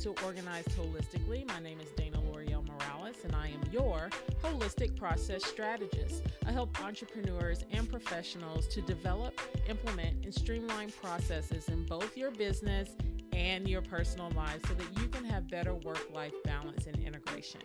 to Organized Holistically. My name is Dana L'Oreal Morales, and I am your holistic process strategist. I help entrepreneurs and professionals to develop, implement, and streamline processes in both your business and your personal lives so that you can have better work life balance and integration.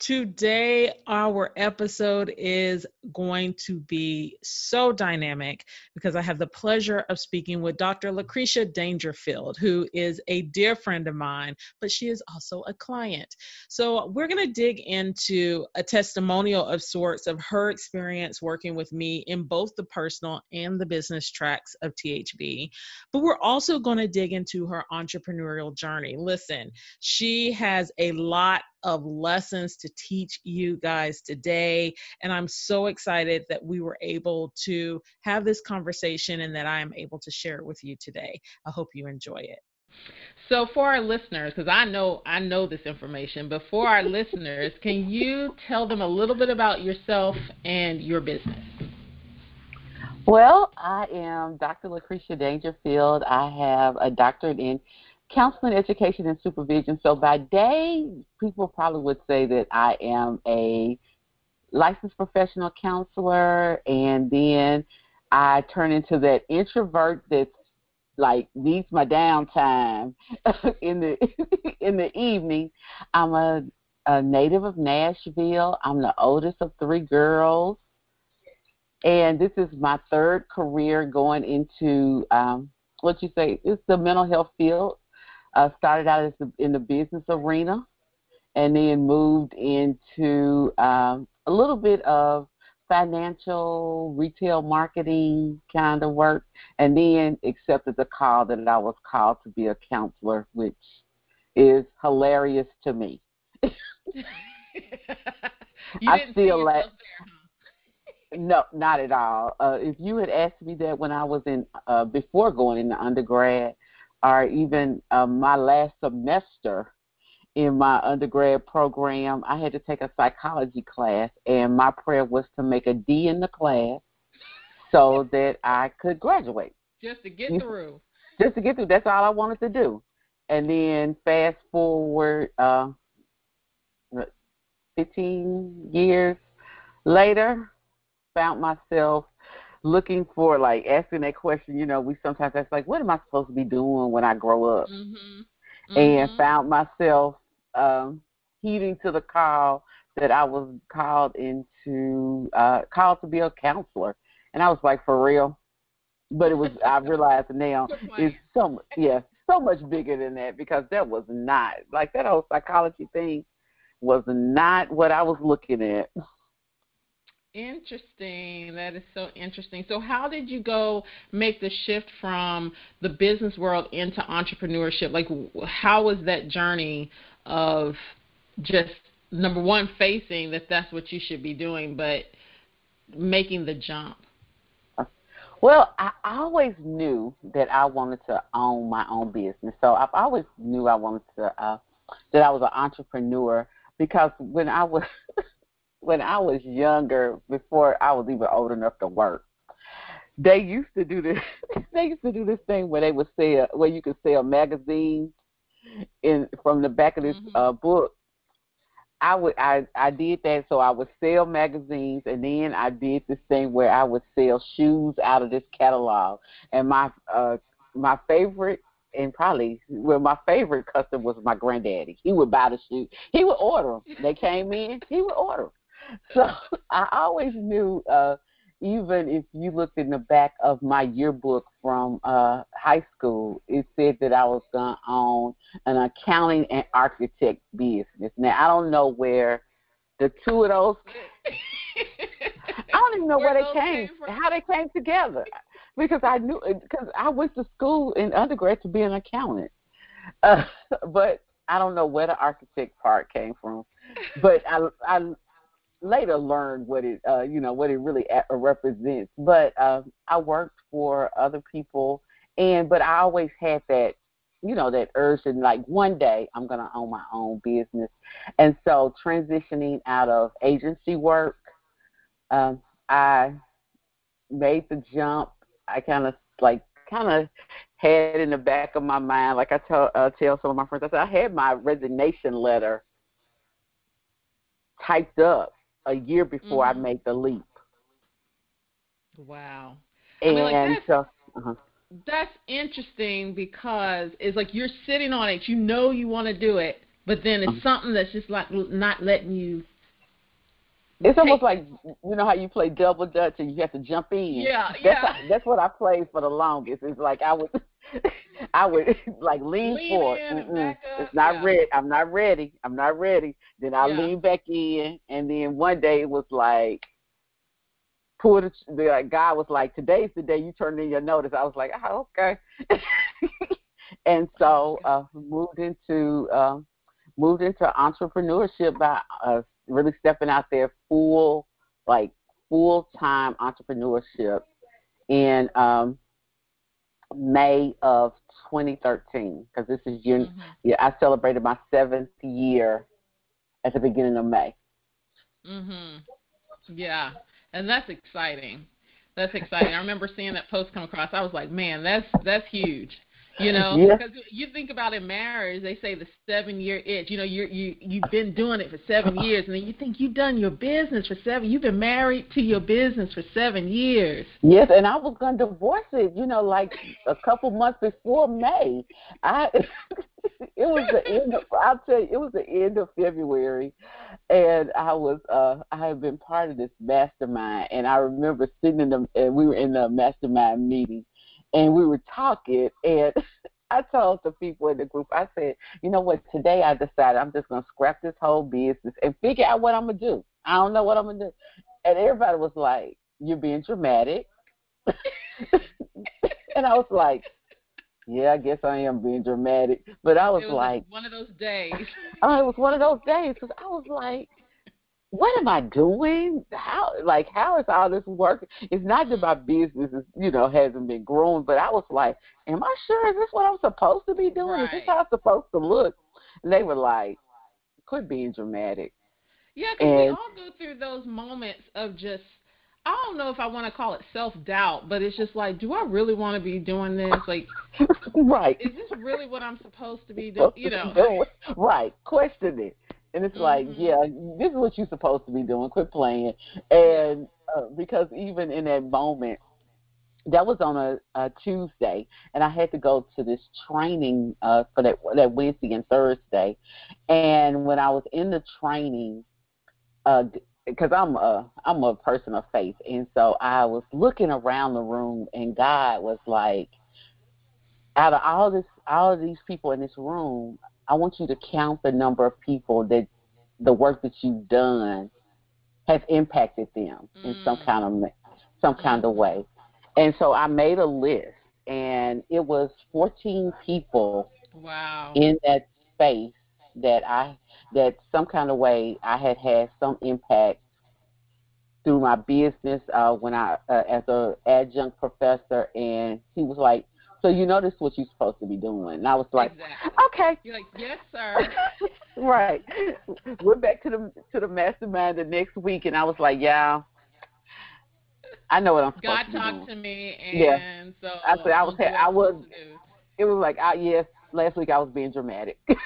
Today, our episode is going to be so dynamic because I have the pleasure of speaking with Dr. Lucretia Dangerfield, who is a dear friend of mine, but she is also a client. So, we're going to dig into a testimonial of sorts of her experience working with me in both the personal and the business tracks of THB. But we're also going to dig into her entrepreneurial journey. Listen, she has a lot of lessons to teach you guys today. And I'm so excited that we were able to have this conversation and that I am able to share it with you today. I hope you enjoy it. So for our listeners, because I know I know this information, but for our listeners, can you tell them a little bit about yourself and your business? Well, I am Dr. Lucretia Dangerfield. I have a doctorate in counseling, education, and supervision. So by day, people probably would say that I am a licensed professional counselor, and then I turn into that introvert that's like needs my downtime in the in the evening. I'm a, a native of Nashville. I'm the oldest of three girls, and this is my third career going into um, what you say. It's the mental health field. Uh, started out as the, in the business arena, and then moved into um, a little bit of financial retail marketing kind of work, and then accepted the call that I was called to be a counselor, which is hilarious to me. I feel like no, not at all. Uh, if you had asked me that when I was in uh, before going into undergrad, or even uh, my last semester in my undergrad program, I had to take a psychology class, and my prayer was to make a D in the class so that I could graduate. Just to get through. Just to get through. That's all I wanted to do. And then fast forward uh, 15 years later, found myself looking for like asking that question. You know, we sometimes ask like, what am I supposed to be doing when I grow up? Mm-hmm. Mm-hmm. And found myself um, heeding to the call that I was called into, uh, called to be a counselor. And I was like, for real. But it was, I realized now it's so, much yeah, so much bigger than that because that was not, like that whole psychology thing was not what I was looking at. Interesting. That is so interesting. So, how did you go make the shift from the business world into entrepreneurship? Like, how was that journey of just number one, facing that that's what you should be doing, but making the jump? Well, I always knew that I wanted to own my own business. So I've always knew I wanted to uh, that I was an entrepreneur because when I was when I was younger, before I was even old enough to work, they used to do this. they used to do this thing where they would sell, where you could sell magazines in from the back of this mm-hmm. uh, book. I would I I did that so I would sell magazines and then I did this thing where I would sell shoes out of this catalog and my uh my favorite and probably well my favorite customer was my granddaddy. He would buy the shoes. He would order them. They came in. He would order them. So I always knew, uh, even if you looked in the back of my yearbook from uh, high school, it said that I was going to own an accounting and architect business. Now, I don't know where the two of those. I don't even know where, where they came, came how they came together, because I knew because I went to school in undergrad to be an accountant, uh, but I don't know where the architect part came from. But I I later learned what it uh you know what it really represents. But uh, i worked for other people and but i always had that you know that urge and like one day i'm to own my own business. And so transitioning out of agency work um i made the jump. I kind of like kind of had in the back of my mind, like I tell uh, tell some of my friends, I said I had my resignation letter typed up a year before mm-hmm. I made the leap. Wow. And I mean, like so. Uh-huh. That's interesting because it's like you're sitting on it. You know you want to do it, but then it's uh-huh. something that's just like not letting you it's almost like you know how you play double dutch and you have to jump in. Yeah, that's yeah. How, that's what I played for the longest. It's like I would, I would like lean, lean forward. It's not yeah. ready. I'm not ready. I'm not ready. Then I yeah. lean back in, and then one day it was like, pull the, the like, guy was like, "Today's the day you turn in your notice." I was like, "Oh, okay." and so uh, moved into uh, moved into entrepreneurship by uh, really stepping out there full, like full time entrepreneurship and um, May of 2013 because this is June. Mm-hmm. Yeah, I celebrated my seventh year at the beginning of May. Mhm. Yeah, and that's exciting. That's exciting. I remember seeing that post come across. I was like, man, that's that's huge. You know, yeah. because you think about in marriage, they say the seven year itch. You know, you you you've been doing it for seven years, and then you think you've done your business for seven. You've been married to your business for seven years. Yes, and I was gonna divorce it. You know, like a couple months before May. I it was the end. Of, I'll tell you, it was the end of February, and I was uh I had been part of this mastermind, and I remember sitting in the and we were in the mastermind meeting and we were talking and I told the people in the group, I said, you know what, today I decided I'm just gonna scrap this whole business and figure out what I'm gonna do. I don't know what I'm gonna do. And everybody was like, You're being dramatic and I was like, Yeah, I guess I am being dramatic. But I was, was like one of those days. Oh, it was one of those days because I was like what am I doing? How like how is all this working? It's not that my business is you know hasn't been growing, but I was like, am I sure is this what I'm supposed to be doing? Right. Is this how it's supposed to look? And they were like, quit being dramatic. Yeah, because we all go through those moments of just I don't know if I want to call it self doubt, but it's just like, do I really want to be doing this? Like, right? Is this really what I'm supposed to be doing? You know, right? Question it. And it's mm-hmm. like, yeah, this is what you're supposed to be doing. Quit playing. And uh, because even in that moment, that was on a, a Tuesday, and I had to go to this training uh, for that that Wednesday and Thursday. And when I was in the training, because uh, I'm a I'm a person of faith, and so I was looking around the room, and God was like, out of all this all of these people in this room, I want you to count the number of people that the work that you've done has impacted them mm. in some kind of some kind of way. And so I made a list, and it was 14 people wow. in that space that I that some kind of way I had had some impact through my business uh, when I uh, as a adjunct professor, and he was like, so you know this is what you're supposed to be doing. And I was like, exactly. okay. You're like, yes, sir. right. Went back to the to the mastermind the next week, and I was like, yeah, I know what I'm supposed God to be doing. Talked to me, and yeah. so I said I was I, I was. It was like, I, yes, last week I was being dramatic.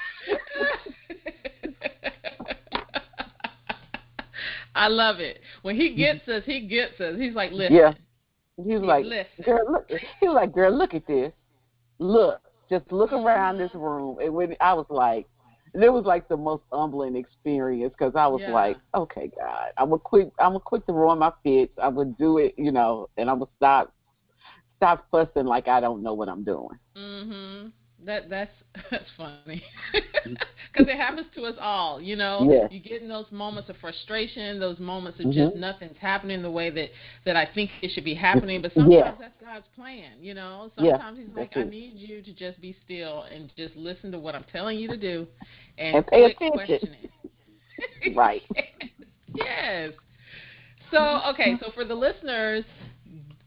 I love it. When he gets mm-hmm. us, he gets us. He's like, listen. Yeah. He was like, listen. girl, look. He was like, girl, look at this. Look, just look around this room. And when I was like, and it was like the most humbling experience because I was yeah. like, okay, God, I'm gonna quit. I'm gonna quit to ruin my fits. I'm gonna do it, you know, and I'm gonna stop, stop fussing like I don't know what I'm doing. Mhm. That that's that's funny because it happens to us all. You know, yeah. you get in those moments of frustration, those moments of mm-hmm. just nothing's happening the way that that I think it should be happening. But sometimes yeah. that's God's plan. You know, yeah. sometimes He's like, that's I need you to just be still and just listen to what I'm telling you to do, and, and pay attention. questioning. right. yes. So okay, so for the listeners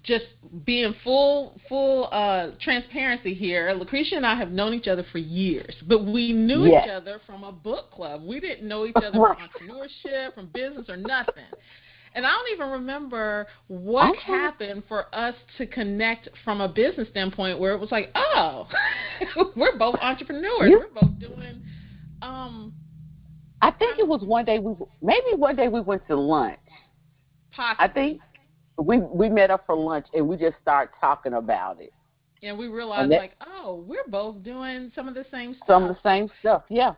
just being full full uh transparency here lucretia and i have known each other for years but we knew yes. each other from a book club we didn't know each other from entrepreneurship from business or nothing And I don't even remember what okay. happened for us to connect from a business standpoint where it was like, oh, we're both entrepreneurs. We're both doing. Um, I think it was one day we maybe one day we went to lunch. Possibly. I think we we met up for lunch and we just started talking about it. And we realized that, like, oh, we're both doing some of the same stuff. Some of the same stuff, yeah.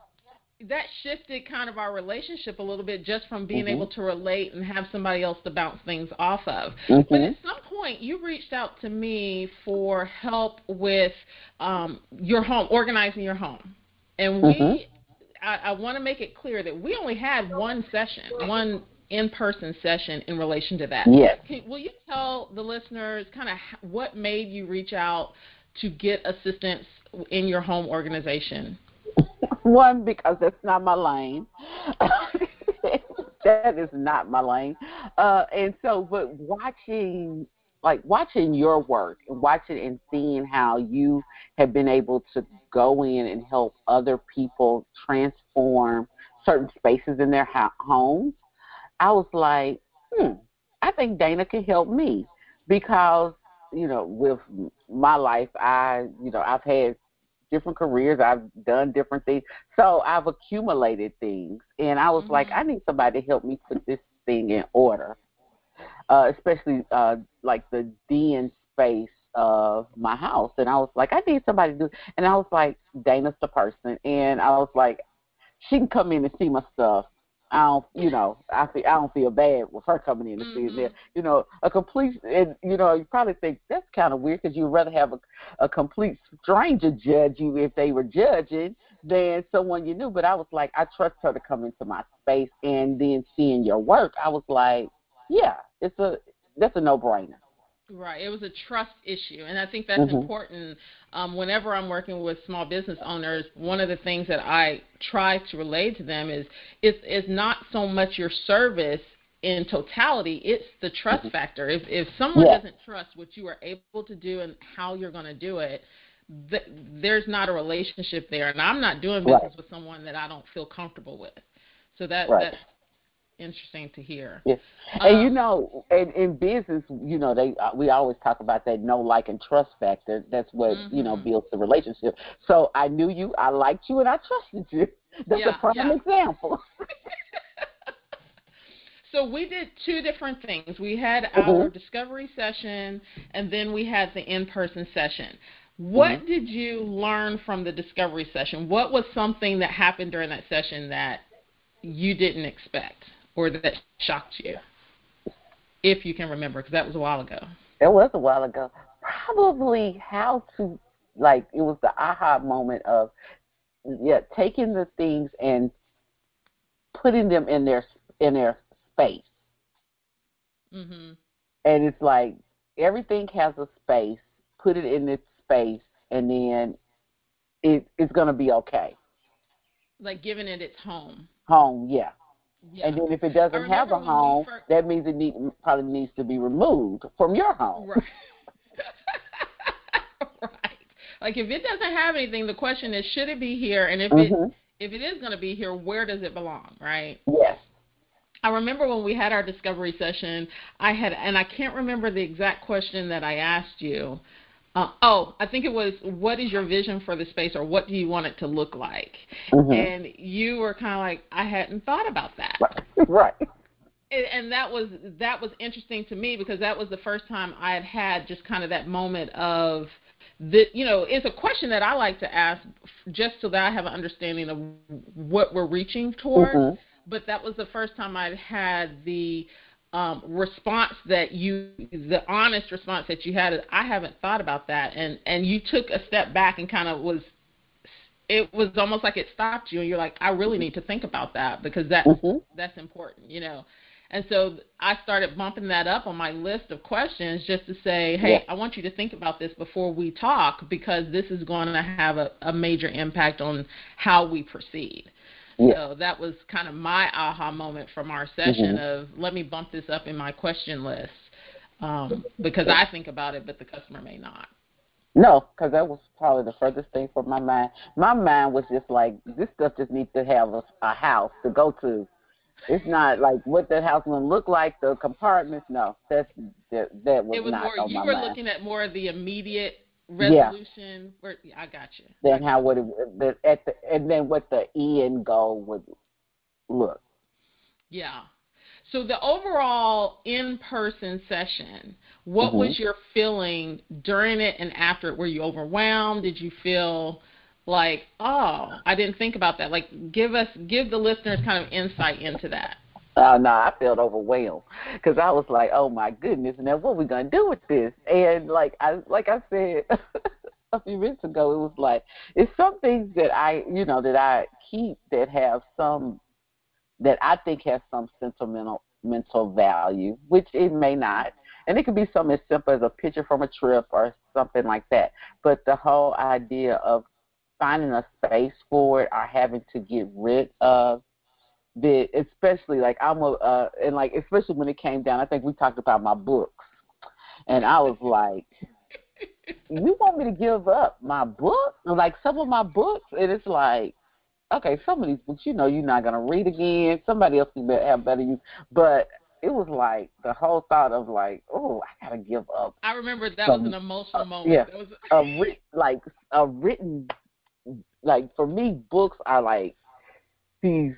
That shifted kind of our relationship a little bit just from being mm-hmm. able to relate and have somebody else to bounce things off of. Mm-hmm. But at some point, you reached out to me for help with um, your home, organizing your home. And we, mm-hmm. I, I want to make it clear that we only had one session, one in-person session in relation to that. Yes. Can, will you tell the listeners kind of what made you reach out to get assistance in your home organization? One, because that's not my lane. that is not my lane. Uh, and so, but watching, like watching your work and watching and seeing how you have been able to go in and help other people transform certain spaces in their ha- homes I was like, hmm, I think Dana can help me because, you know, with my life, I, you know, I've had different careers, I've done different things. So I've accumulated things. And I was mm-hmm. like, I need somebody to help me put this thing in order, uh, especially uh, like the den space of my house. And I was like, I need somebody to do And I was like, Dana's the person. And I was like, she can come in and see my stuff I don't, you know, I feel I don't feel bad with her coming in and mm-hmm. there. You know, a complete, and you know, you probably think that's kind of weird because you'd rather have a, a complete stranger judge you if they were judging than someone you knew. But I was like, I trust her to come into my space, and then seeing your work, I was like, yeah, it's a that's a no brainer. Right. It was a trust issue. And I think that's mm-hmm. important. Um, whenever I'm working with small business owners, one of the things that I try to relate to them is it's, it's not so much your service in totality, it's the trust mm-hmm. factor. If, if someone yeah. doesn't trust what you are able to do and how you're going to do it, th- there's not a relationship there. And I'm not doing business right. with someone that I don't feel comfortable with. So that, right. that's interesting to hear. Yes, and um, you know, in, in business, you know, they uh, we always talk about that no like and trust factor. That's what mm-hmm. you know mm-hmm. builds the relationship. So I knew you, I liked you, and I trusted you. That's yeah, a prime yeah. example. so we did two different things. We had mm-hmm. our discovery session, and then we had the in-person session. What mm-hmm. did you learn from the discovery session? What was something that happened during that session that you didn't expect? Or that shocked you, if you can remember, because that was a while ago. It was a while ago. Probably how to like it was the aha moment of yeah taking the things and putting them in their in their space. Mm-hmm. And it's like everything has a space. Put it in its space, and then it, it's going to be okay. Like giving it its home. Home, yeah. Yeah. And then if it doesn't have a home, first... that means it need, probably needs to be removed from your home. Right. right. Like if it doesn't have anything, the question is, should it be here? And if mm-hmm. it if it is going to be here, where does it belong? Right. Yes. I remember when we had our discovery session, I had, and I can't remember the exact question that I asked you, uh, oh, I think it was, what is your vision for the space, or what do you want it to look like? Mm-hmm. And you were kind of like, I hadn't thought about that. Right. And, and that was that was interesting to me because that was the first time I had had just kind of that moment of the you know it's a question that I like to ask just so that I have an understanding of what we're reaching toward. Mm-hmm. But that was the first time I'd had the um, response that you, the honest response that you had, I haven't thought about that, and and you took a step back and kind of was, it was almost like it stopped you, and you're like, I really need to think about that because that's mm-hmm. that's important, you know. And so I started bumping that up on my list of questions just to say, hey, yeah. I want you to think about this before we talk because this is going to have a, a major impact on how we proceed. Yeah. So that was kind of my aha moment from our session mm-hmm. of let me bump this up in my question list um, because I think about it, but the customer may not. No, because that was probably the furthest thing from my mind. My mind was just like this stuff just needs to have a, a house to go to. it's not like what the house gonna look like, the compartments. No, that's that, that was, it was not more. on You my were mind. looking at more of the immediate resolution. Where, I got you. Then how would it the, at the and then what the end goal would look. Yeah. So the overall in-person session, what Mhm. was your feeling during it and after it? Were you overwhelmed? Did you feel like, oh, I didn't think about that? Like, give us, give the listeners kind of insight into that. Oh no, I felt overwhelmed because I was like, "Oh my goodness, now what are we gonna do with this?" And like I, like I said a few minutes ago, it was like it's some things that I, you know, that I keep that have some that I think has some sentimental mental value, which it may not, and it could be something as simple as a picture from a trip or something like that. But the whole idea of finding a space for it or having to get rid of that especially like I'm a uh and like especially when it came down, I think we talked about my books. And I was like, You want me to give up my book? Like some of my books and it's like okay, some of these books, you know, you're not gonna read again. Somebody else can have better use. But it was like the whole thought of like, oh, I gotta give up I remember that Some- was an emotional moment. yeah. That was, a writ like a written like for me books are like these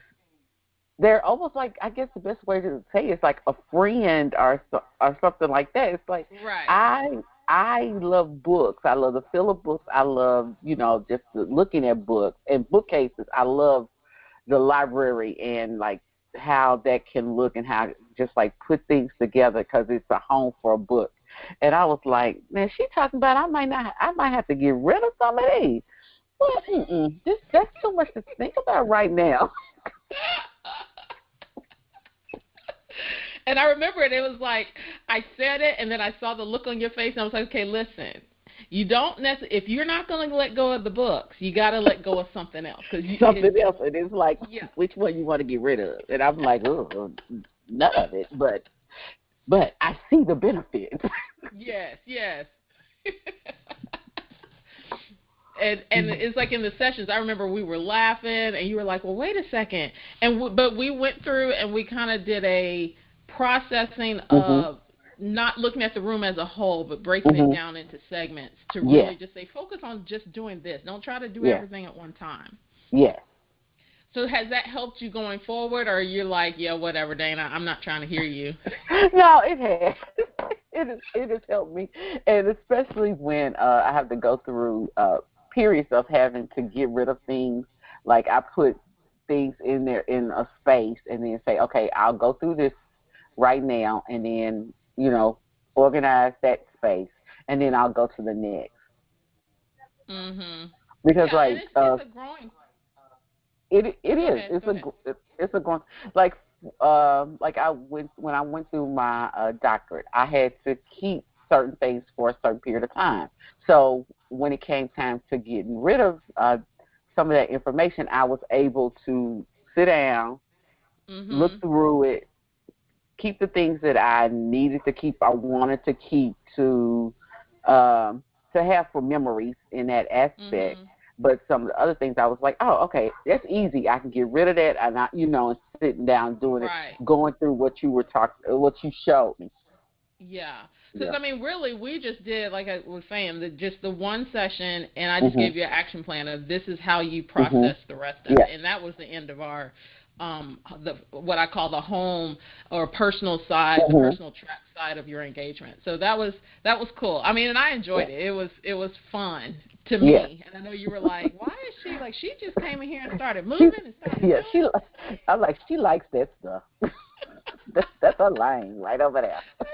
they're almost like I guess the best way to say it is like a friend or or something like that. It's like right. I I love books. I love the feel of books. I love you know just looking at books and bookcases. I love the library and like how that can look and how just like put things together because it's a home for a book. And I was like, man, she talking about I might not, I might have to get rid of some of these. Well, this that's too much to think about right now. and I remember it. It was like I said it, and then I saw the look on your face, and I was like, okay, listen. You don't necessarily, if you're not going to let go of the books, you got to let go of something else. Cause you, Something it- else, and it's like, Yeah. which one you want to get rid of? And I'm like, oh, none of it. But, but I see the benefits. Yes, yes. and and it's like in the sessions. I remember we were laughing, and you were like, "Well, wait a second. And w- but we went through and we kind of did a processing of not looking at the room as a whole, but breaking Mhm. it down into segments to Yeah. really just say focus on just doing this. Don't try to do Yeah. everything at one time. yeah So has that helped you going forward, or you're like, yeah, whatever, Dana, I'm not trying to hear you. no, it has. It has it has helped me, and especially when uh, I have to go through uh, periods of having to get rid of things. Like I put things in there in a space, and then say, okay, I'll go through this right now, and then you know organize that space, and then I'll go to the next. Mhm. Because yeah, like it's, uh, it's a growing. It it ahead, it's a ahead. it's a going like um like I went when I went through my uh, doctorate, I had to keep certain things for a certain period of time. So when it came time to getting rid of uh, some of that information, I was able to sit down, Mhm. look through it, keep the things that I needed to keep, I wanted to keep to um, to have for memories in that aspect Mhm. but some of the other things I was like, oh, okay, that's easy. I can get rid of that, and I, you know, and sitting down doing Right. it, going through what you were talking, what you showed me. Yeah. Because Yeah. I mean, really, we just did like I was saying, the, just the one session, and I just Mhm. gave you an action plan of this is how you process the rest of Yeah. it, and that was the end of our, um, the what I call the home or personal side, the Mhm. personal track side of your engagement. So that was that was cool. I mean, and I enjoyed Yeah. it. It was it was fun to me, Yeah. and I know you were like, why is she like she just came in here and started She, moving and started yeah, doing she. I'm like, she likes that stuff. that's that's her lane right over there.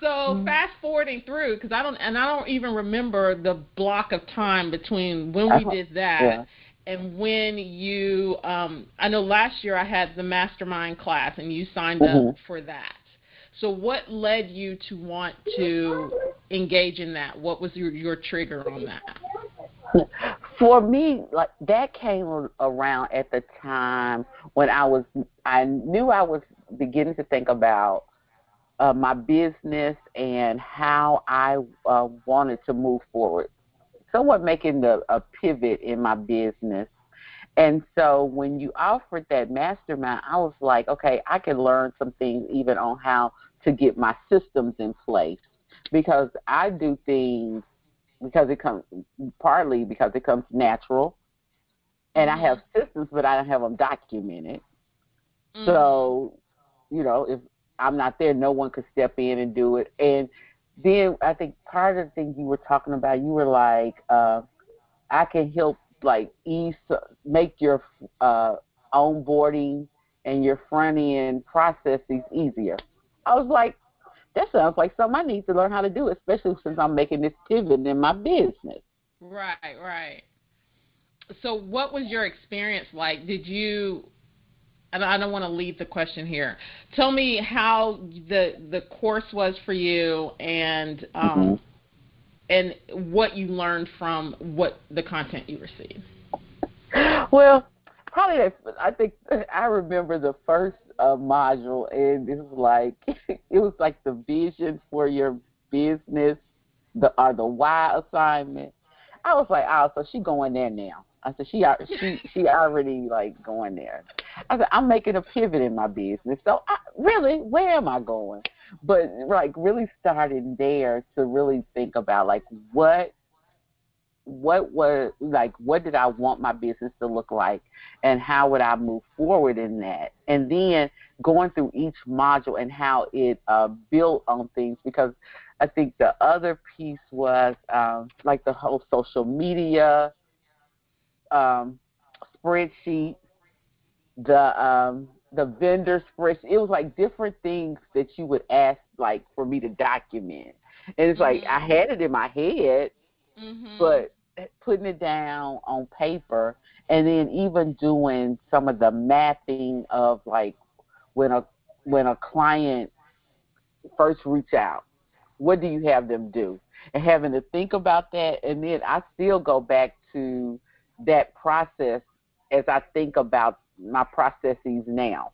So Mm-hmm. fast forwarding through, because I don't, and I don't even remember the block of time between when we Uh-huh. did that Yeah. and when you. Um, I know last year I had the mastermind class, and you signed Mhm. up for that. So what led you to want to engage in that? What was your your trigger on that? For me, like that came around at the time when I was, I knew I was beginning to think about uh, my business and how I uh, wanted to move forward. Somewhat making the a pivot in my business, And so when you offered that mastermind, I was like, okay, I can learn some things even on how to get my systems in place because I do things because it comes partly because it comes natural, and mm-hmm. I have systems, but I don't have them documented. Mm-hmm. So, you know, if I'm not there, no one could step in and do it. And then I think part of the thing you were talking about, you were like, uh, I can help like ease, make your uh, onboarding and your front end processes easier. I was like, that sounds like something I need to learn how to do, especially since I'm making this pivot in my business. Right, right. So, what was your experience like? Did you? I don't want to leave the question here. Tell me how the the course was for you, and um, mm-hmm. and what you learned from what the content you received. Well, probably I think I remember the first uh, module, and it was like it was like the vision for your business, the or the why assignment. I was like, oh, so she going there now. I said she she she already like going there. I said I'm making a pivot in my business. So I, really, where am I going? But like really starting there to really think about like what what was like what did I want my business to look like and how would I move forward in that and then going through each module and how it uh, built on things because I think the other piece was um, like the whole social media um, spreadsheet the um, the vendor spreadsheet it was like different things that you would ask like for me to document and it's mm-hmm. like I had it in my head mm-hmm. but putting it down on paper and then even doing some of the mapping of like when a when a client first reach out what do you have them do and having to think about that and then i still go back to that process as i think about my processes now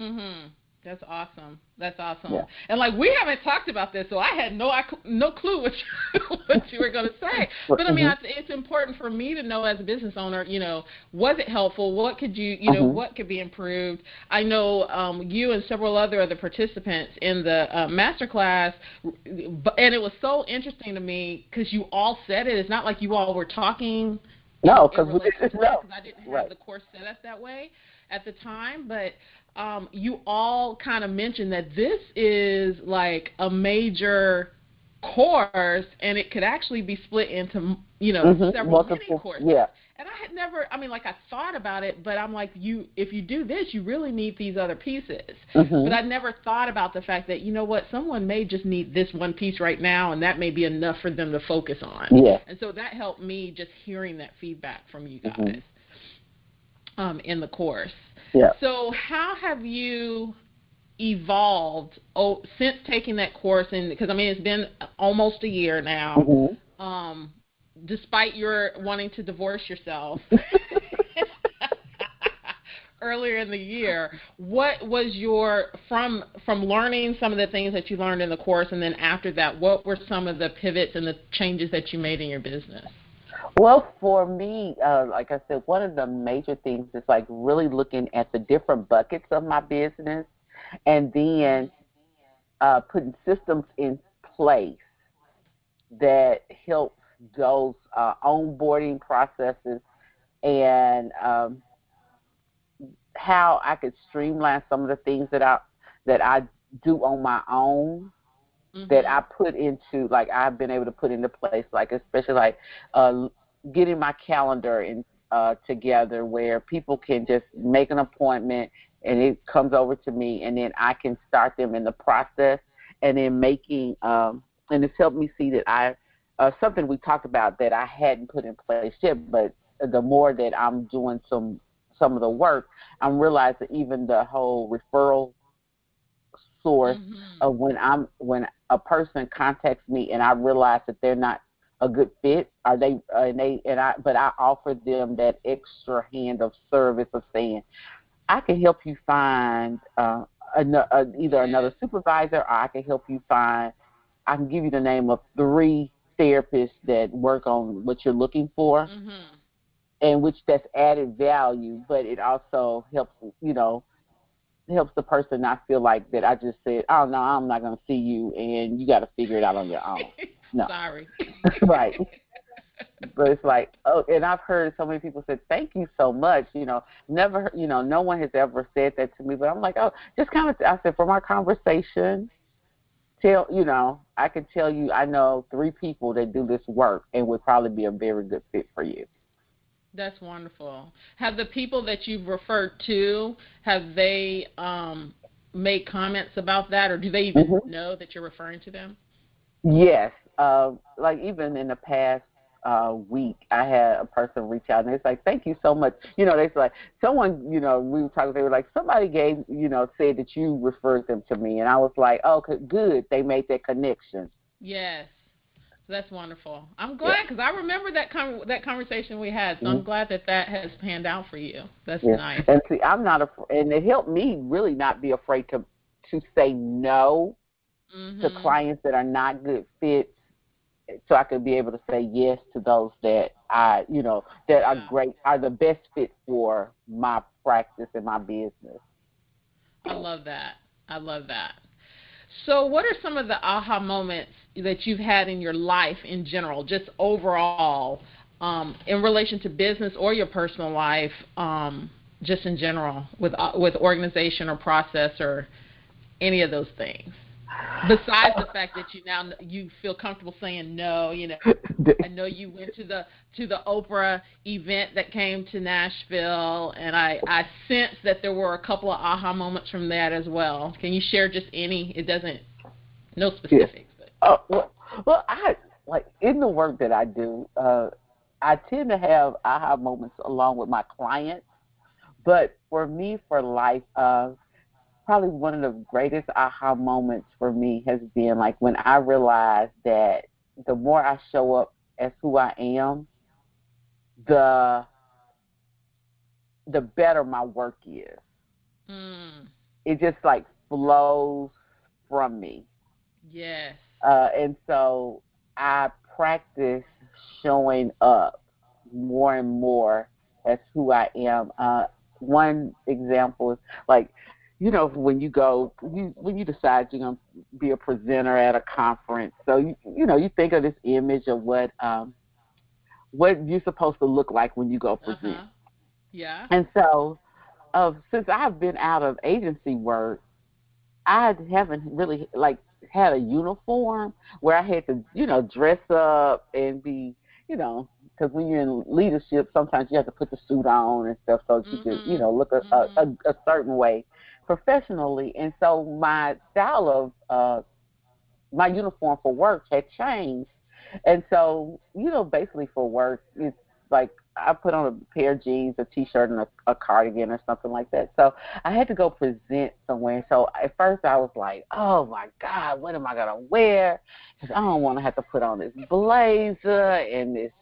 mhm that's awesome. That's awesome. Yeah. And like we haven't talked about this, so I had no no clue what you, what you were going to say. But I mean, mm-hmm. it's important for me to know as a business owner. You know, was it helpful? What could you you know mm-hmm. what could be improved? I know um, you and several other other participants in the uh, master class, and it was so interesting to me because you all said it. It's not like you all were talking. No, because no. I didn't have right. the course set up that way at the time, but um, you all kind of mentioned that this is like a major course, and it could actually be split into you know mm-hmm. several Multiple, mini courses. Yeah. And I had never, I mean, like I thought about it, but I'm like, you, if you do this, you really need these other pieces. Mm-hmm. But I never thought about the fact that you know what, someone may just need this one piece right now, and that may be enough for them to focus on. Yeah. And so that helped me just hearing that feedback from you mm-hmm. guys mm-hmm. um, in the course. Yeah. So how have you evolved oh, since taking that course? And because I mean, it's been almost a year now. Mm-hmm. Um, despite your wanting to divorce yourself. earlier in the year what was your from from learning some of the things that you learned in the course and then after that what were some of the pivots and the changes that you made in your business well, for me, uh, like I said, one of the major things is like really looking at the different buckets of my business and then uh, putting systems in place that help those uh, onboarding processes and um, how I could streamline some of the things that I that I do on my own mm-hmm. that I put into like I've been able to put into place like especially like uh, getting my calendar in uh, together where people can just make an appointment and it comes over to me and then I can start them in the process and then making um, and it's helped me see that I uh, something we talked about that I hadn't put in place yet, but the more that I'm doing some some of the work, I'm realizing even the whole referral source mm-hmm. of when I'm when a person contacts me and I realize that they're not a good fit? Are they uh, and they and I but I offer them that extra hand of service of saying, I can help you find uh, an, uh, either another supervisor or I can help you find. I can give you the name of three therapists that work on what you're looking for. Mm-hmm. and which that's added value, but it also helps, you know, helps the person not feel like that I just said, oh no, I'm not going to see you, and you got to figure it out on your own. No, sorry, right. But it's like, oh, and I've heard so many people say, "Thank you so much." You know, never, you know, no one has ever said that to me, but I'm like, oh, just kind of. I said, from our conversation, tell you know, I can tell you, I know three people that do this work and would probably be a very good fit for you. That's wonderful. Have the people that you've referred to have they um, made comments about that, or do they even mm-hmm. know that you're referring to them? Yes, uh, like even in the past uh, week, I had a person reach out and it's like, "Thank you so much." You know, they like someone, you know, we were talking. They were like, somebody gave, you know, said that you referred them to me, and I was like, "Oh, good." They made that connection. Yes. That's wonderful. I'm glad because yeah. I remember that con- that conversation we had. So mm-hmm. I'm glad that that has panned out for you. That's yeah. nice. And see, I'm not afraid, and it helped me really not be afraid to to say no mm-hmm. to clients that are not good fits, so I could be able to say yes to those that I, you know, that are great, are the best fit for my practice and my business. I love that. I love that. So, what are some of the aha moments that you've had in your life in general, just overall, um, in relation to business or your personal life, um, just in general, with uh, with organization or process or any of those things? Besides the fact that you now you feel comfortable saying no, you know, I know you went to the to the Oprah event that came to Nashville, and I I sense that there were a couple of aha moments from that as well. Can you share just any? It doesn't no specifics. But. Oh well, well, I like in the work that I do. uh I tend to have aha moments along with my clients, but for me, for life, uh, probably one of the greatest aha moments for me has been like when I realized that the more I show up as who I am, the the better my work is. Mm. It just like flows from me. Yes. Uh, and so I practice showing up more and more as who I am. Uh, one example is like you know, when you go, you when you decide you're gonna be a presenter at a conference, so you you know you think of this image of what um what you're supposed to look like when you go present. Uh-huh. Yeah. And so, uh, since I've been out of agency work, I haven't really like had a uniform where I had to, you know, dress up and be, you know, because when you're in leadership, sometimes you have to put the suit on and stuff so mm-hmm. you can, you know, look a, mm-hmm. a, a, a certain way professionally, and so my style of uh, my uniform for work had changed, and so you know, basically for work, it's like I put on a pair of jeans, a t-shirt, and a, a cardigan or something like that. So I had to go present somewhere. So at first I was like, "Oh my God, what am I gonna wear?" Because I don't want to have to put on this blazer and this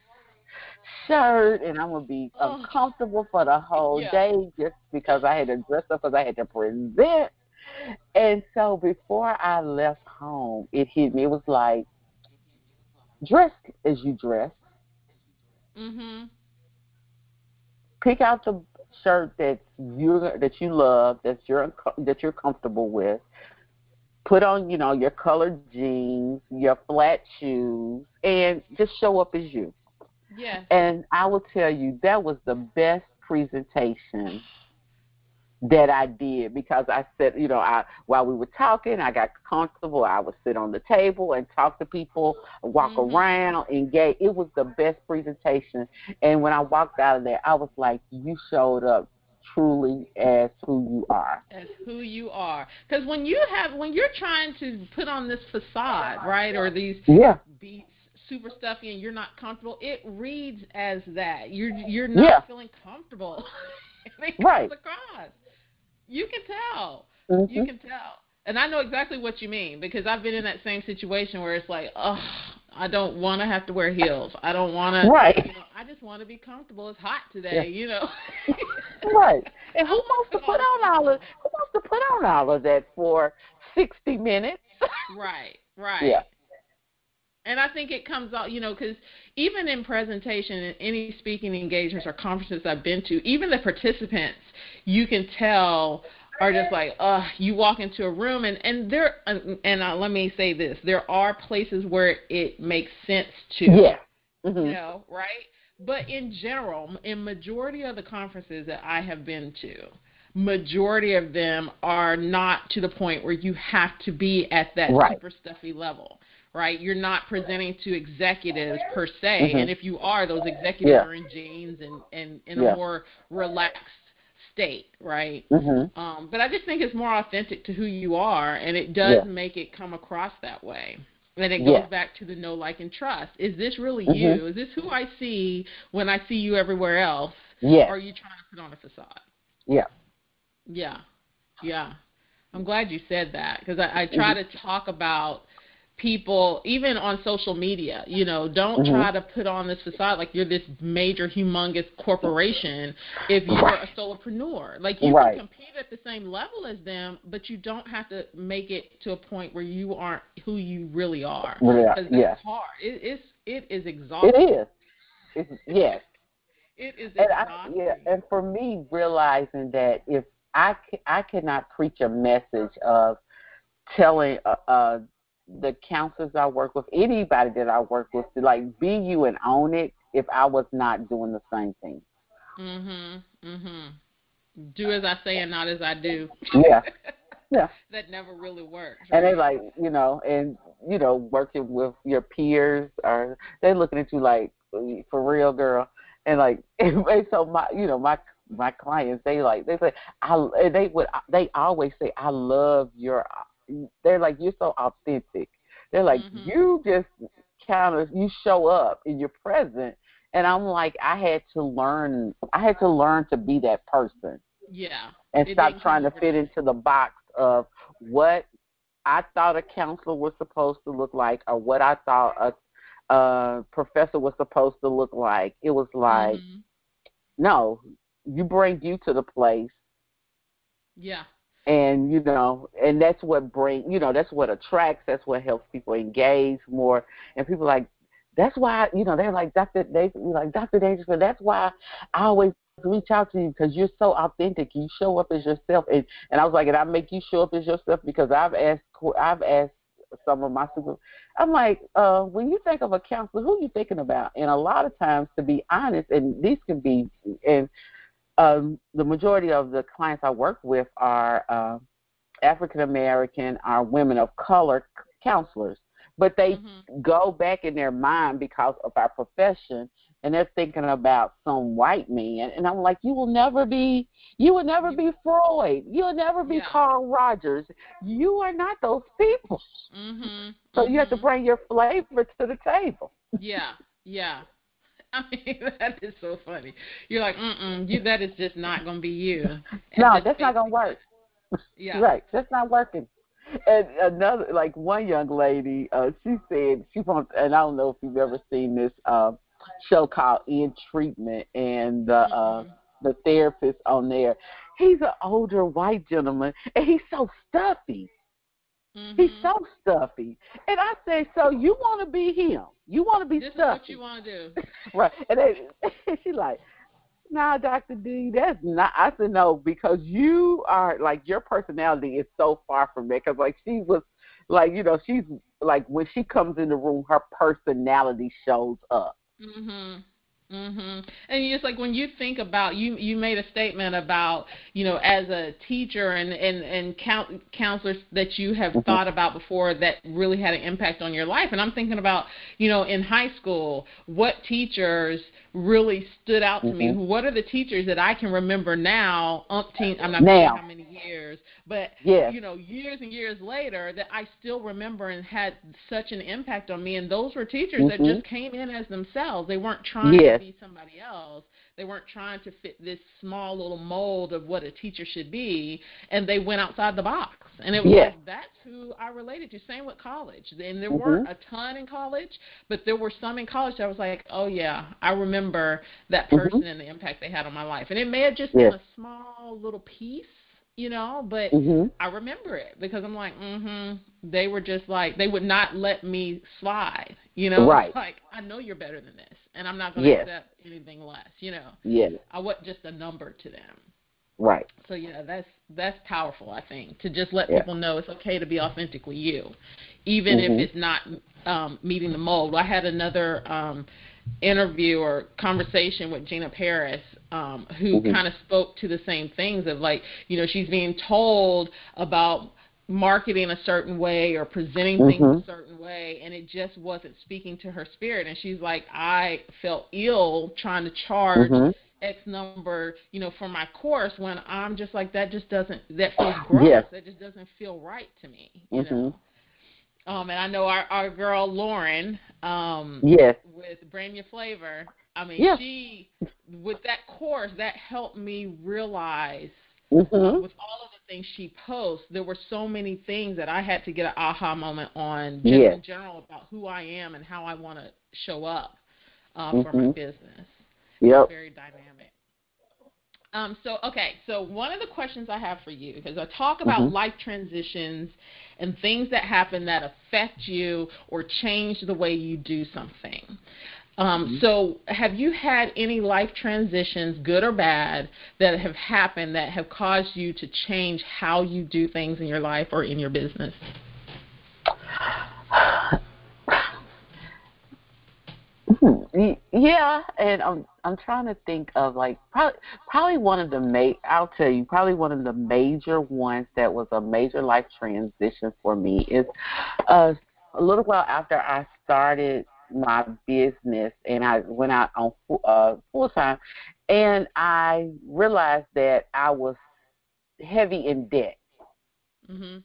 shirt and I'm gonna be oh. uncomfortable for the whole yeah. day just because I had to dress up because I had to present. And so before I left home, it hit me. It was like, dress as you dress. Mhm. Pick out the shirt that you that you love, that you're that you're comfortable with. Put on, you know, your colored jeans, your flat shoes, and just show up as you. Yes. And I will tell you, that was the best presentation that I did because I said, you know, I while we were talking, I got comfortable. I would sit on the table and talk to people, walk mm-hmm. around, engage. It was the best presentation. And when I walked out of there, I was like, you showed up truly as who you are. As who you are. Because when you have, when you're trying to put on this facade, right, or these yeah. beats super stuffy and you're not comfortable, it reads as that. You're you're not yeah. feeling comfortable. it right. across. You can tell. Mm-hmm. You can tell. And I know exactly what you mean because I've been in that same situation where it's like, oh, I don't want to have to wear heels. I don't want to. Right. You know, I just want to be comfortable. It's hot today, yeah. you know. right. And who wants to put on all of who wants to put on all of that for sixty minutes? right. Right. Yeah. And I think it comes out, you know, because even in presentation and any speaking engagements or conferences I've been to, even the participants, you can tell are just like, uh, you walk into a room and and there and uh, let me say this, there are places where it makes sense to, yeah, mm-hmm. you know, right? But in general, in majority of the conferences that I have been to, majority of them are not to the point where you have to be at that right. super stuffy level right? You're not presenting to executives per se, mm-hmm. and if you are, those executives yeah. are in jeans and and in yeah. a more relaxed state, right? Mm-hmm. Um, but I just think it's more authentic to who you are, and it does yeah. make it come across that way. And it goes back to the know, like, and trust. Is this really mm-hmm. you? Is this who I see when I see you everywhere else? Yeah. Or are you trying to put on a facade? Yeah. Yeah. Yeah. I'm glad you said that because I, I try mm-hmm. to talk about people even on social media you know don't mm-hmm. try to put on this facade like you're this major humongous corporation if you're right. a solopreneur like you right. can compete at the same level as them but you don't have to make it to a point where you aren't who you really are yeah that's yeah. hard it, it's it is exhausting it is it's, yes it is and I, yeah and for me realizing that if i i cannot preach a message of telling uh, uh the counselors I work with, anybody that I work with, to like be you and own it. If I was not doing the same thing. Mhm. Mhm. Do as I say and not as I do. Yeah. Yeah. that never really works. Right? And they like, you know, and you know, working with your peers or they looking at you like, for real, girl. And like, and so my, you know, my my clients, they like, they say, I, they would, they always say, I love your they're like you're so authentic. They're like mm-hmm. you just kind of you show up and you're present. And I'm like I had to learn. I had to learn to be that person. Yeah. And it stop trying to fit into the box of what I thought a counselor was supposed to look like or what I thought a, a professor was supposed to look like. It was like, mm-hmm. no, you bring you to the place. Yeah and you know and that's what bring you know that's what attracts that's what helps people engage more. And people like that's why you know they're like dr they like dr dangerfield that's why i always reach out to you because you're so authentic. You show up as yourself. And and i was like and i make you show up as yourself because i've asked i've asked some of my super i'm like uh when you think of a counselor who are you thinking about? And a lot of times to be honest and these can be and um, the majority of the clients I work with are uh, African American, are women of color counselors, but they mm-hmm. go back in their mind because of our profession, and they're thinking about some white man, and I'm like, you will never be, you will never be Freud, you'll never be yeah. Carl Rogers, you are not those people. Mm-hmm. So mm-hmm. you have to bring your flavor to the table. Yeah, yeah. I mean, that is so funny. You're like, mm mm, you that is just not gonna be you. And no, that's not gonna work. Yeah. right. That's not working. And another like one young lady, uh, she said she wants and I don't know if you've ever seen this uh, show called In Treatment and the uh mm-hmm. the therapist on there. He's an older white gentleman and he's so stuffy. Mm-hmm. He's so stuffy. And I say, so you want to be him? You want to be this stuffy? This is what you want to do. right. And then she's like, nah, Dr. D, that's not. I said, no, because you are, like, your personality is so far from that. Because, like, she was, like, you know, she's, like, when she comes in the room, her personality shows up. Mhm. Mhm. And just like when you think about you you made a statement about, you know, as a teacher and and and count, counselors that you have mm-hmm. thought about before that really had an impact on your life and I'm thinking about, you know, in high school, what teachers really stood out to mm-hmm. me. What are the teachers that I can remember now, umpteen, I'm not now. sure how many years, but yes. you know, years and years later that I still remember and had such an impact on me. And those were teachers mm-hmm. that just came in as themselves. They weren't trying yes. to be somebody else. They weren't trying to fit this small little mold of what a teacher should be, and they went outside the box. And it was yes. like that's who I related to. Same with college. And there mm-hmm. weren't a ton in college, but there were some in college that I was like, oh yeah, I remember that mm-hmm. person mm-hmm. and the impact they had on my life. And it may have just yes. been a small little piece, you know, but mm-hmm. I remember it because I'm like, mhm. They were just like they would not let me slide You know, right. like I know you're better than this, and I'm not going to Yes. accept anything less. You know, Yes. I wasn't just a number to them. Right. So yeah, that's that's powerful. I think to just let Yeah. people know it's okay to be authentically you, even Mhm. if it's not um, meeting the mold. I had another um, interview or conversation with Gina Paris, um, who Mhm. kind of spoke to the same things of like, you know, she's being told about marketing a certain way or presenting things Mhm. a certain way and it just wasn't speaking to her spirit and she's like I felt ill trying to charge Mhm. X number, you know, for my course when I'm just like that just doesn't that feels gross. That just doesn't feel right to me. You Mhm. know. Um and I know our, our girl Lauren, um Yes. with Brand new Flavor, I mean Yeah. she with that course that helped me realize Mhm. with all of the things she posts, there were so many things that I had to get an aha moment on just Yes. in general about who I am and how I want to show up uh, for my Mhm. business Yep. very dynamic. Um, so okay, so one of the questions I have for you, because I talk about Mhm. life transitions and things that happen that affect you or change the way you do something. Um, Mhm. So, have you had any life transitions, good or bad, that have happened that have caused you to change how you do things in your life or in your business? Hmm, Yeah, and I'm I'm trying to think of like probably probably one of the ma I'll tell you probably one of the major ones that was a major life transition for me is uh, a little while after I started my business and I went out on uh, full time, and I realized that I was heavy in debt Mhm.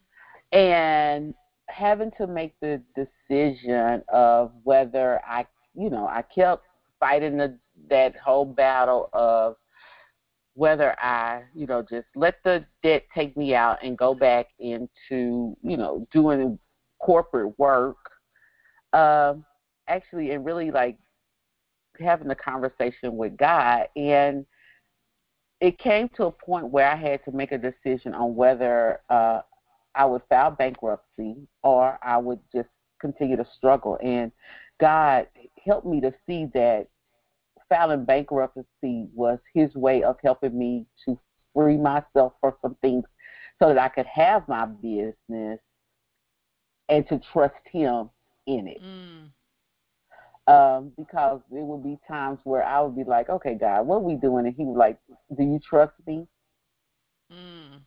and having to make the decision of whether I, you know, I kept fighting the, that whole battle of whether I, you know, just let the debt take me out and go back into, you know, doing corporate work. Um, actually, and really like having a conversation with God and it came to a point where I had to make a decision on whether uh, I would file bankruptcy or I would just continue to struggle. And God helped me to see that filing bankruptcy was His way of helping me to free myself from some things so that I could have my business and to trust Him in it Mm. Um, because there would be times where I would be like, "Okay, God, what are we doing?" And He was like, "Do you trust me? Mm.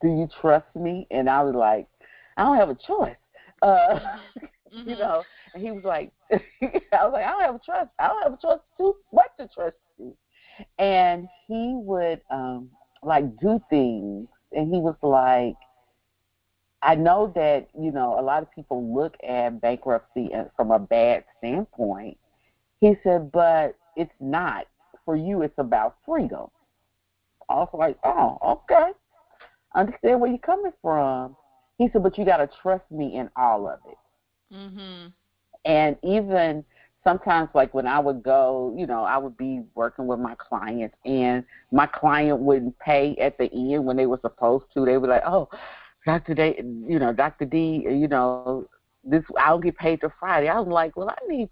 Do you trust me?" And I was like, "I don't have a choice." Uh, Mhm. you know, and He was like, "I was like, I don't have a trust. I don't have a choice to what to trust you." And He would um, like do things, and He was like. I know that you know a lot of people look at bankruptcy from a bad standpoint. He said, but it's not. For you, it's about freedom. I was like, oh, okay. I understand where you're coming from. He said, but you got to trust me in all of it. Mhm. And even sometimes, like when I would go, you know, I would be working with my clients, and my client wouldn't pay at the end when they were supposed to. They were like, oh, Dr. D, you know, Dr. D, you know, this I don't get paid till Friday. I was like, well, I need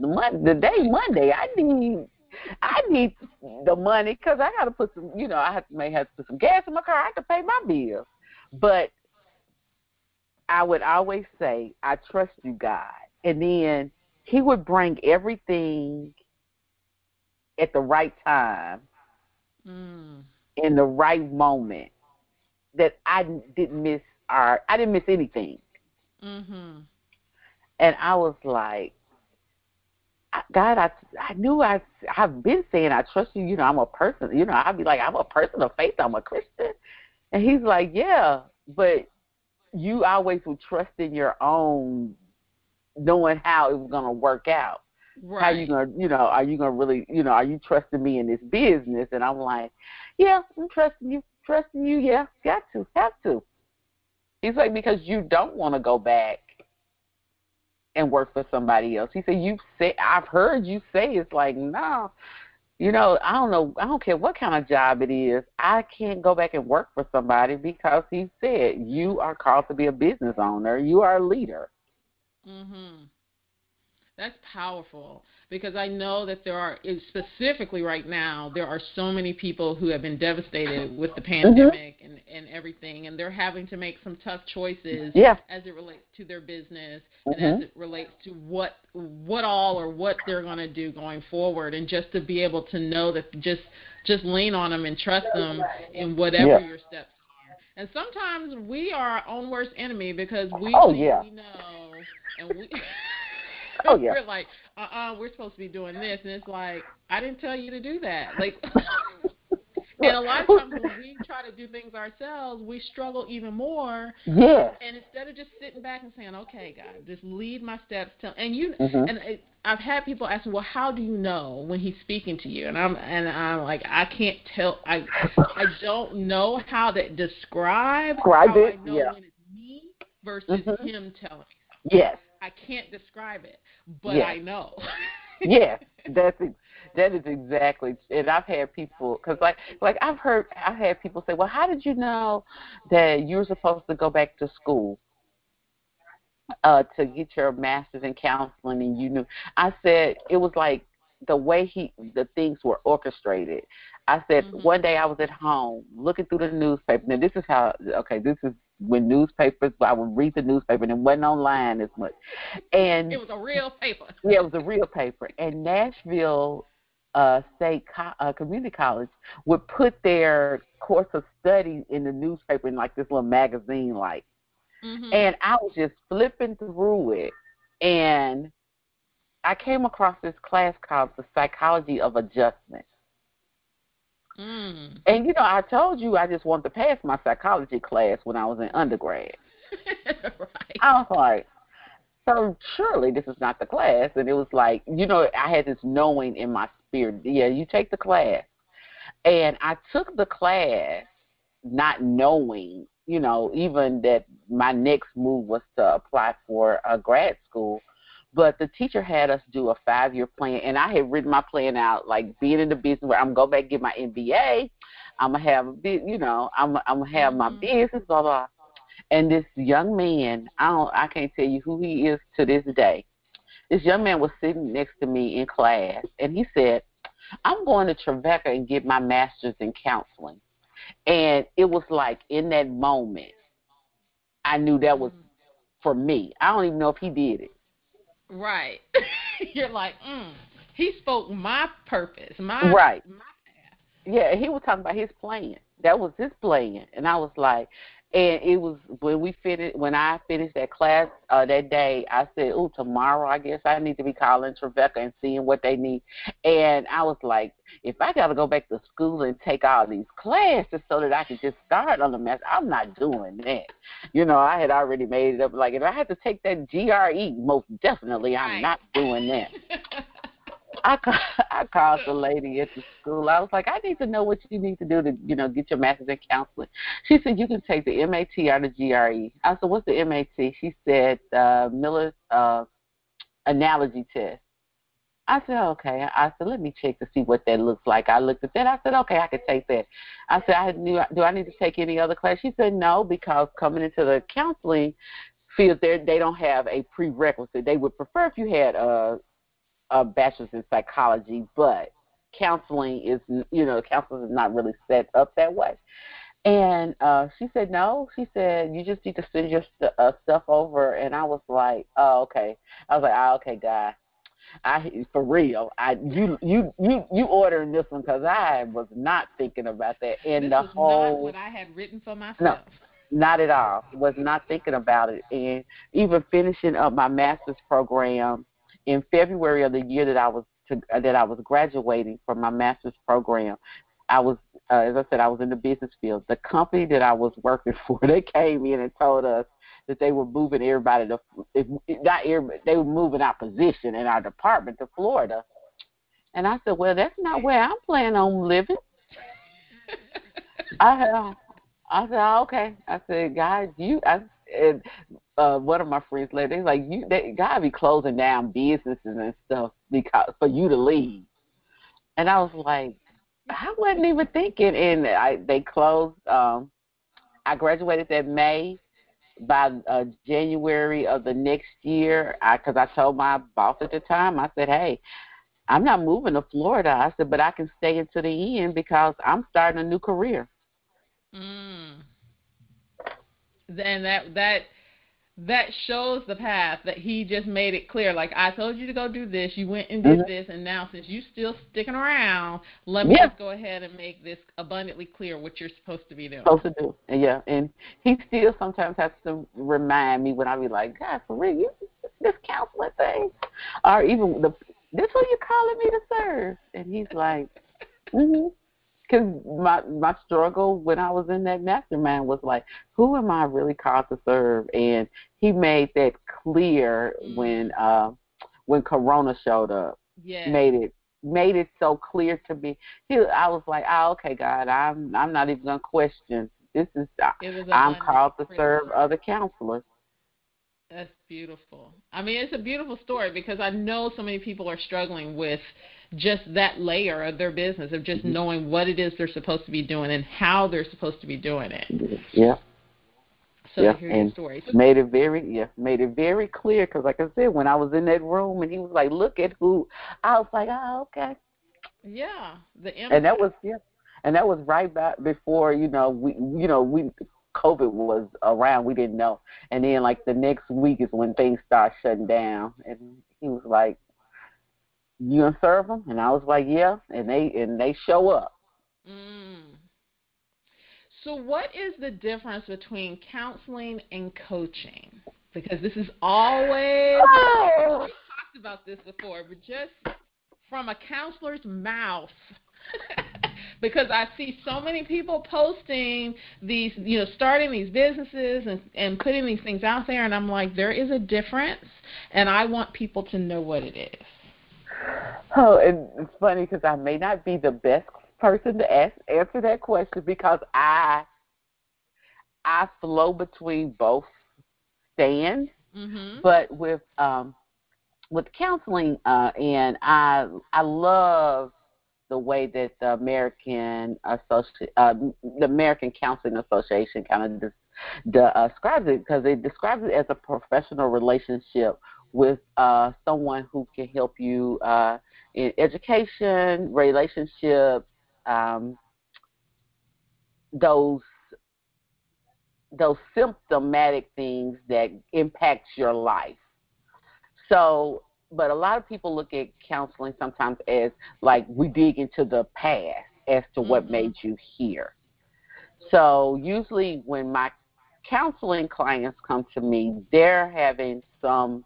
the money, the day Monday. I need, I need the money because I got to put some, you know, I have to may have to put some gas in my car. I have to pay my bills, but I would always say, I trust you, God, and then He would bring everything at the right time Mm. in the right moment that I didn't miss or I didn't miss anything. Mhm. And I was like, God, I I knew I I've been saying I trust you. You know, I'm a person. You know, I'd be like, I'm a person of faith. I'm a Christian. And he's like, Yeah, but you always would trust in your own knowing how it was gonna work out. Right. How you gonna, you know, are you gonna really, you know, are you trusting me in this business? And I'm like, yeah, I'm trusting you, trusting you. Yeah, got to, have to. He's like, because you don't want to go back and work for somebody else. He said, you say, I've heard you say it's like, no, you know, I don't know, I don't care what kind of job it is. I can't go back and work for somebody because he said you are called to be a business owner. You are a leader. Mhm. That's powerful because I know that there are specifically right now there are so many people who have been devastated with the mm-hmm. pandemic mm-hmm. and and everything and they're having to make some tough choices yeah. as it relates to their business mm-hmm. and as it relates to what what all or what they're going to do going forward and just to be able to know that just just lean on them and trust them in whatever yeah. your steps are. And sometimes we are our own worst enemy because we oh, yeah. we know and we Oh yeah. we're like, uh uh-uh, uh, we're supposed to be doing this and it's like, I didn't tell you to do that. Like and a lot of times when we try to do things ourselves, we struggle even more. Yeah. And instead of just sitting back and saying, "Okay, God, just lead my steps," tell, and you mm-hmm. and it, I've had people ask me, "Well, how do you know when He's speaking to you?" And I'm and I'm like, I can't tell. I I don't know how to describe. Describe how it. I know yeah. when it's me versus mm-hmm. Him telling me. Yes. I can't describe it, but I know. yeah, that's that is exactly. And I've had people because like like I've heard I've had people say, well, how did you know that you were supposed to go back to school? Uh, to get your master's in counseling, and you knew. I said it was like the way he the things were orchestrated. I said mm-hmm. one day I was at home looking through the newspaper. Now this is how okay, this is when newspapers I would read the newspaper and it wasn't online as much. And it was a real paper. yeah, it was a real paper. And Nashville uh, State Co- uh, Community College would put their course of study in the newspaper in like this little magazine, like. Mm-hmm. And I was just flipping through it, and I came across this class called the Psychology of Adjustment. Mm. And you know, I told you I just wanted to pass my psychology class when I was in undergrad. right. I was like, so surely this is not the class. And it was like, you know, I had this knowing in my spirit. Yeah, you take the class. And I took the class not knowing, you know, even that my next move was to apply for a grad school. But the teacher had us do a five year plan, and I had written my plan out like being in the business where I'm going go back and get my MBA. I'm gonna have you know, I'm I'm gonna have my mm-hmm. business, blah blah. And this young man, I don't, I can't tell you who he is to this day. This young man was sitting next to me in class, and he said, "I'm going to Trevecca and get my master's in counseling." And it was like in that moment, I knew that was mm-hmm. for me. I don't even know if he did it. Right. You're like, mm, he spoke my purpose, my right. My path. Yeah, he was talking about his plan. That was his plan, and I was like, and it was when we finished when I finished that class uh, that day. I said, "Oh, tomorrow I guess I need to be calling Trevecca and seeing what they need." And I was like, "If I got to go back to school and take all these classes so that I could just start on the mess, I'm not doing that." You know, I had already made it up. Like if I had to take that GRE, most definitely I'm right. not doing that. I I called the lady at the school. I was like, I need to know what you need to do to, you know, get your master's in counseling. She said you can take the MAT or the GRE. I said, what's the MAT? She said uh, Miller's uh, analogy test. I said, okay. I said, let me check to see what that looks like. I looked at that. I said, okay, I could take that. I said, I knew, do I need to take any other class? She said, no, because coming into the counseling field, they they don't have a prerequisite. They would prefer if you had a a bachelor's in psychology, but counseling is, you know, counseling is not really set up that way. And uh, she said, no. She said, you just need to send your st- uh, stuff over. And I was like, oh, okay. I was like, oh, okay, guy. I for real. I you you you you ordering this one because I was not thinking about that. And this the whole what I had written for myself. No, not at all. Was not thinking about it. And even finishing up my master's program in February of the year that I was to, that I was graduating from my master's program, I was, uh, as I said, I was in the business field. The company that I was working for, they came in and told us that they were moving everybody to, if, not everybody, they were moving our position in our department to Florida. And I said, well, that's not where I'm planning on living. I, uh, I said, oh, okay. I said, guys, you, I, and uh, one of my friends later, they like, you, they gotta be closing down businesses and stuff because for you to leave. And I was like, I wasn't even thinking. And I they closed. Um, I graduated that May, by uh, January of the next year, I because I told my boss at the time, I said, "Hey, I'm not moving to Florida." I said, "But I can stay until the end because I'm starting a new career." Mm. And that that that shows the path that he just made it clear. Like I told you to go do this, you went and did mm-hmm. this, and now since you're still sticking around, let me yeah. just go ahead and make this abundantly clear what you're supposed to be doing. Supposed to do, yeah. And he still sometimes has to remind me when I be like, God, for real, you this counseling thing, or even the this what you calling me to serve, and he's like, mm-hmm because my my struggle when I was in that mastermind was like, who am I really called to serve? And he made that clear mm-hmm. when uh, when Corona showed up. Yeah, made it made it so clear to me. He, I was like, oh, okay, God, I'm I'm not even gonna question. This is I'm called to serve other counselors. That's beautiful. I mean, it's a beautiful story because I know so many people are struggling with just that layer of their business of just knowing what it is they're supposed to be doing and how they're supposed to be doing it. Yeah. So yeah, and. Made it very yeah, made it very clear because, like I said, when I was in that room and he was like, "Look at who," I was like, "Oh, okay." Yeah, the impact. and that was yeah, and that was right back before you know we you know we COVID was around, we didn't know. And then like the next week is when things start shutting down. And he was like, "You gonna serve them?" And I was like, "Yeah." And they and they show up. Mm. So, what is the difference between counseling and coaching? Because this is always oh. we talked about this before, but just from a counselor's mouth. because I see so many people posting these, you know, starting these businesses and and putting these things out there, and I'm like, there is a difference, and I want people to know what it is. Oh, and it's funny because I may not be the best person to ask answer that question because I I flow between both stands, mm-hmm. but with um with counseling uh and I I love the way that the American Associ- uh, the American Counseling Association kind of des- uh, describes it because it describes it as a professional relationship with uh, someone who can help you uh, in education, relationships, um, those those symptomatic things that impacts your life. So but a lot of people look at counseling sometimes as like we dig into the past as to mm-hmm. what made you here. So usually when my counseling clients come to me, they're having some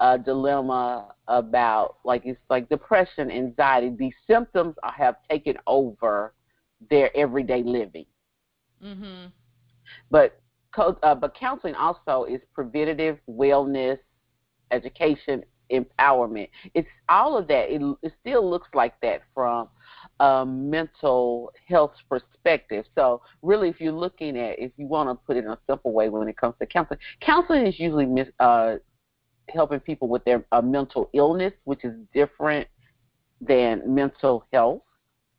uh, dilemma about like it's like depression, anxiety. These symptoms have taken over their everyday living. Mm-hmm. But uh, but counseling also is preventative wellness, education, empowerment. It's all of that. It, it still looks like that from a mental health perspective. So really, if you're looking at, if you want to put it in a simple way when it comes to counseling, counseling is usually mis, uh, helping people with their uh, mental illness, which is different than mental health.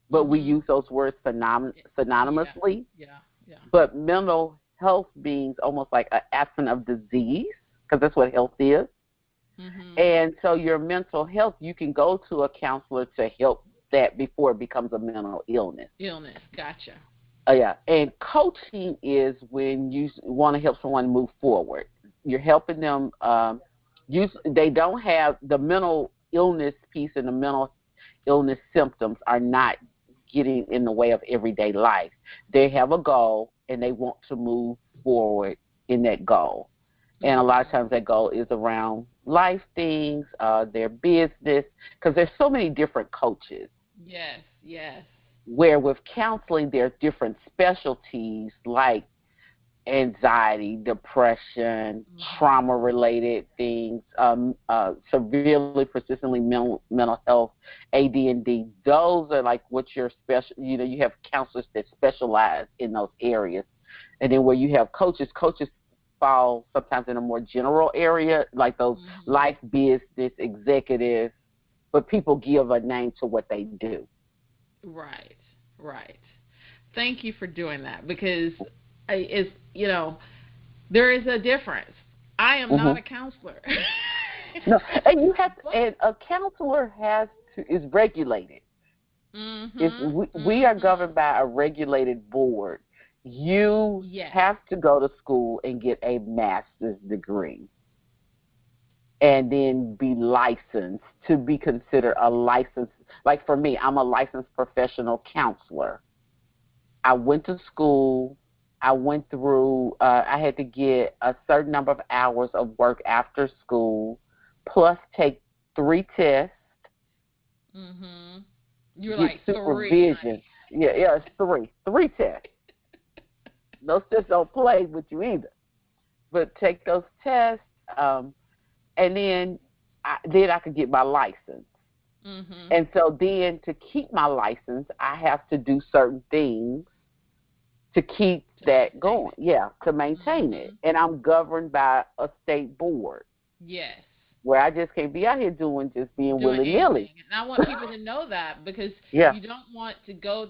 But we mm-hmm. use those words synonym- synonymously. Yeah. yeah. But mental health being almost like an absence of disease, because that's what health is. Mm-hmm. And so your mental health, you can go to a counselor to help that before it becomes a mental illness. Illness, gotcha. Oh yeah, and coaching is when you want to help someone move forward. You're helping them. Um, they don't have the mental illness piece and the mental illness symptoms are not getting in the way of everyday life. They have a goal and they want to move forward in that goal. And a lot of times that goal is around life things, uh, their business, because there's so many different coaches. Yes, yes. Where with counseling, there are different specialties like anxiety, depression, mm-hmm. trauma related things, um, uh, severely persistently mental, mental health, AD&D. Those are like what your special, you know, you have counselors that specialize in those areas. And then where you have coaches, coaches fall sometimes in a more general area, like those mm-hmm. life business executives, but people give a name to what they do. Right, right. Thank you for doing that because it's, you know, There is a difference. I am mm-hmm. not a counselor. no, and you have to, and a counselor has to is regulated. Mm-hmm, if we, mm-hmm. we are governed by a regulated board, you yes. have to go to school and get a master's degree and then be licensed to be considered a licensed like for me i'm a licensed professional counselor i went to school i went through uh, i had to get a certain number of hours of work after school plus take three tests Mm-hmm. you're like supervision three. yeah yeah it's three three tests those tests don't play with you either but take those tests um and then I, then I could get my license. Mm-hmm. And so then to keep my license, I have to do certain things to keep that going. Yeah, to maintain mm-hmm. it. And I'm governed by a state board. Yes. Where I just can't be out here doing just being willy nilly. And I want people to know that because yeah. you don't want to go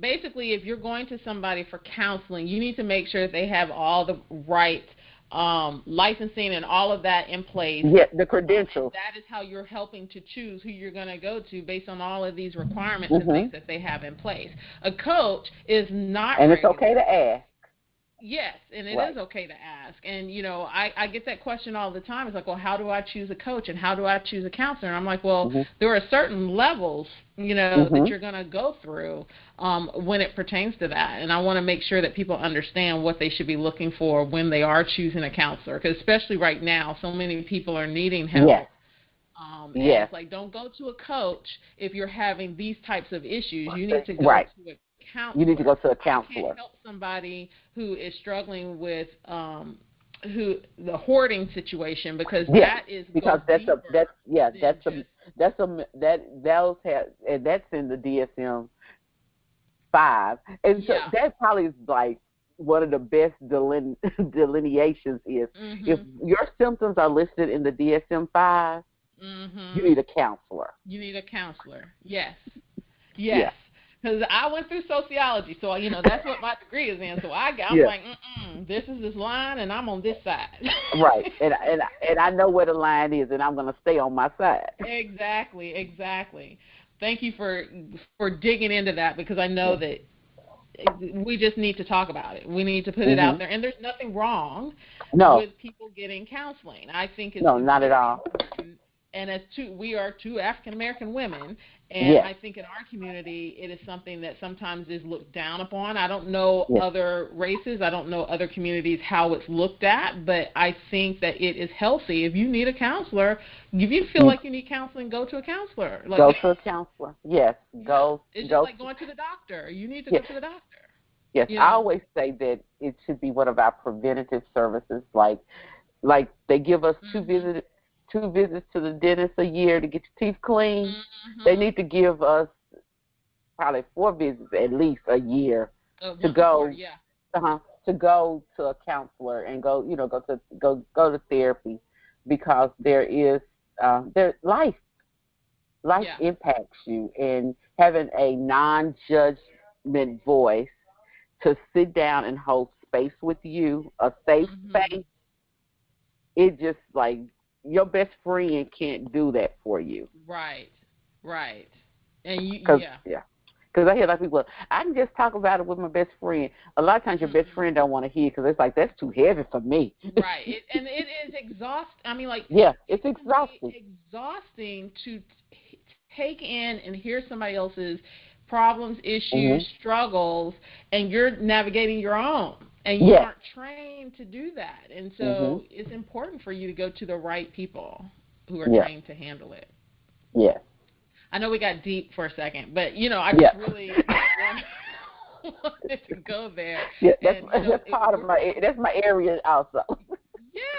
basically if you're going to somebody for counseling, you need to make sure that they have all the right um, licensing and all of that in place. Yeah, the credentials. That is how you're helping to choose who you're going to go to based on all of these requirements mm-hmm. and things that they have in place. A coach is not. And it's okay to ask. Yes, and it right. is okay to ask. And you know, I I get that question all the time. It's like, well, how do I choose a coach and how do I choose a counselor? And I'm like, well, mm-hmm. there are certain levels, you know, mm-hmm. that you're going to go through um, when it pertains to that. And I want to make sure that people understand what they should be looking for when they are choosing a counselor, because especially right now, so many people are needing help. Yes. Um, yes. It's like don't go to a coach if you're having these types of issues. You need to go right. to a counselor. You need to go to a counselor. Help somebody who is struggling with um, who the hoarding situation because yeah, that is because that's a that's yeah that's a that's a that those have and that's in the DSM five and so yeah. that probably is like one of the best deline, delineations is mm-hmm. if your symptoms are listed in the DSM 5 mm-hmm. you need a counselor. You need a counselor. Yes. Yes. Because I went through sociology, so you know that's what my degree is in. So I got, I'm yeah. like, mm this is this line, and I'm on this side. right, and and and I know where the line is, and I'm going to stay on my side. Exactly, exactly. Thank you for for digging into that because I know that we just need to talk about it. We need to put mm-hmm. it out there, and there's nothing wrong no. with people getting counseling. I think it's no, not at all. And as two, we are two African American women, and yes. I think in our community, it is something that sometimes is looked down upon. I don't know yes. other races, I don't know other communities how it's looked at, but I think that it is healthy. If you need a counselor, if you feel mm. like you need counseling, go to a counselor. Like, go to a counselor. Yes, go. It's go just like going to the doctor. You need to yes. go to the doctor. Yes, you know? I always say that it should be one of our preventative services, like like they give us mm-hmm. two visits two visits to the dentist a year to get your teeth clean. Mm-hmm. They need to give us probably four visits at least a year uh, to go. Four, yeah. Uh-huh, to go to a counselor and go, you know, go to go go to therapy because there is uh, there life life yeah. impacts you and having a non-judgment voice to sit down and hold space with you, a safe mm-hmm. space. It just like your best friend can't do that for you. Right, right. And you, Cause, yeah. Yeah. Because I hear a lot of people, I can just talk about it with my best friend. A lot of times your mm-hmm. best friend don't want to hear because it's like, that's too heavy for me. right. It, and it is exhausting. I mean, like, yeah, it's it exhausting. exhausting to t- take in and hear somebody else's problems, issues, mm-hmm. struggles, and you're navigating your own and you yes. aren't trained to do that. And so mm-hmm. it's important for you to go to the right people who are yeah. trained to handle it. Yeah. I know we got deep for a second, but you know, I just really wanted to go there. Yeah, that's, and, you know, that's part of my that's my area also.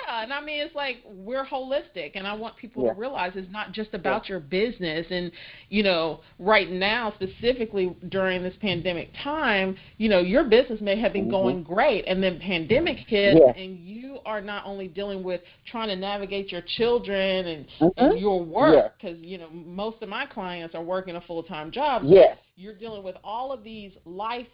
Yeah, and I mean it's like we're holistic, and I want people yeah. to realize it's not just about yeah. your business. And you know, right now, specifically during this pandemic time, you know, your business may have been mm-hmm. going great, and then pandemic hit, yeah. and you are not only dealing with trying to navigate your children and, mm-hmm. and your work, because you know most of my clients are working a full time job. Yes. You're dealing with all of these life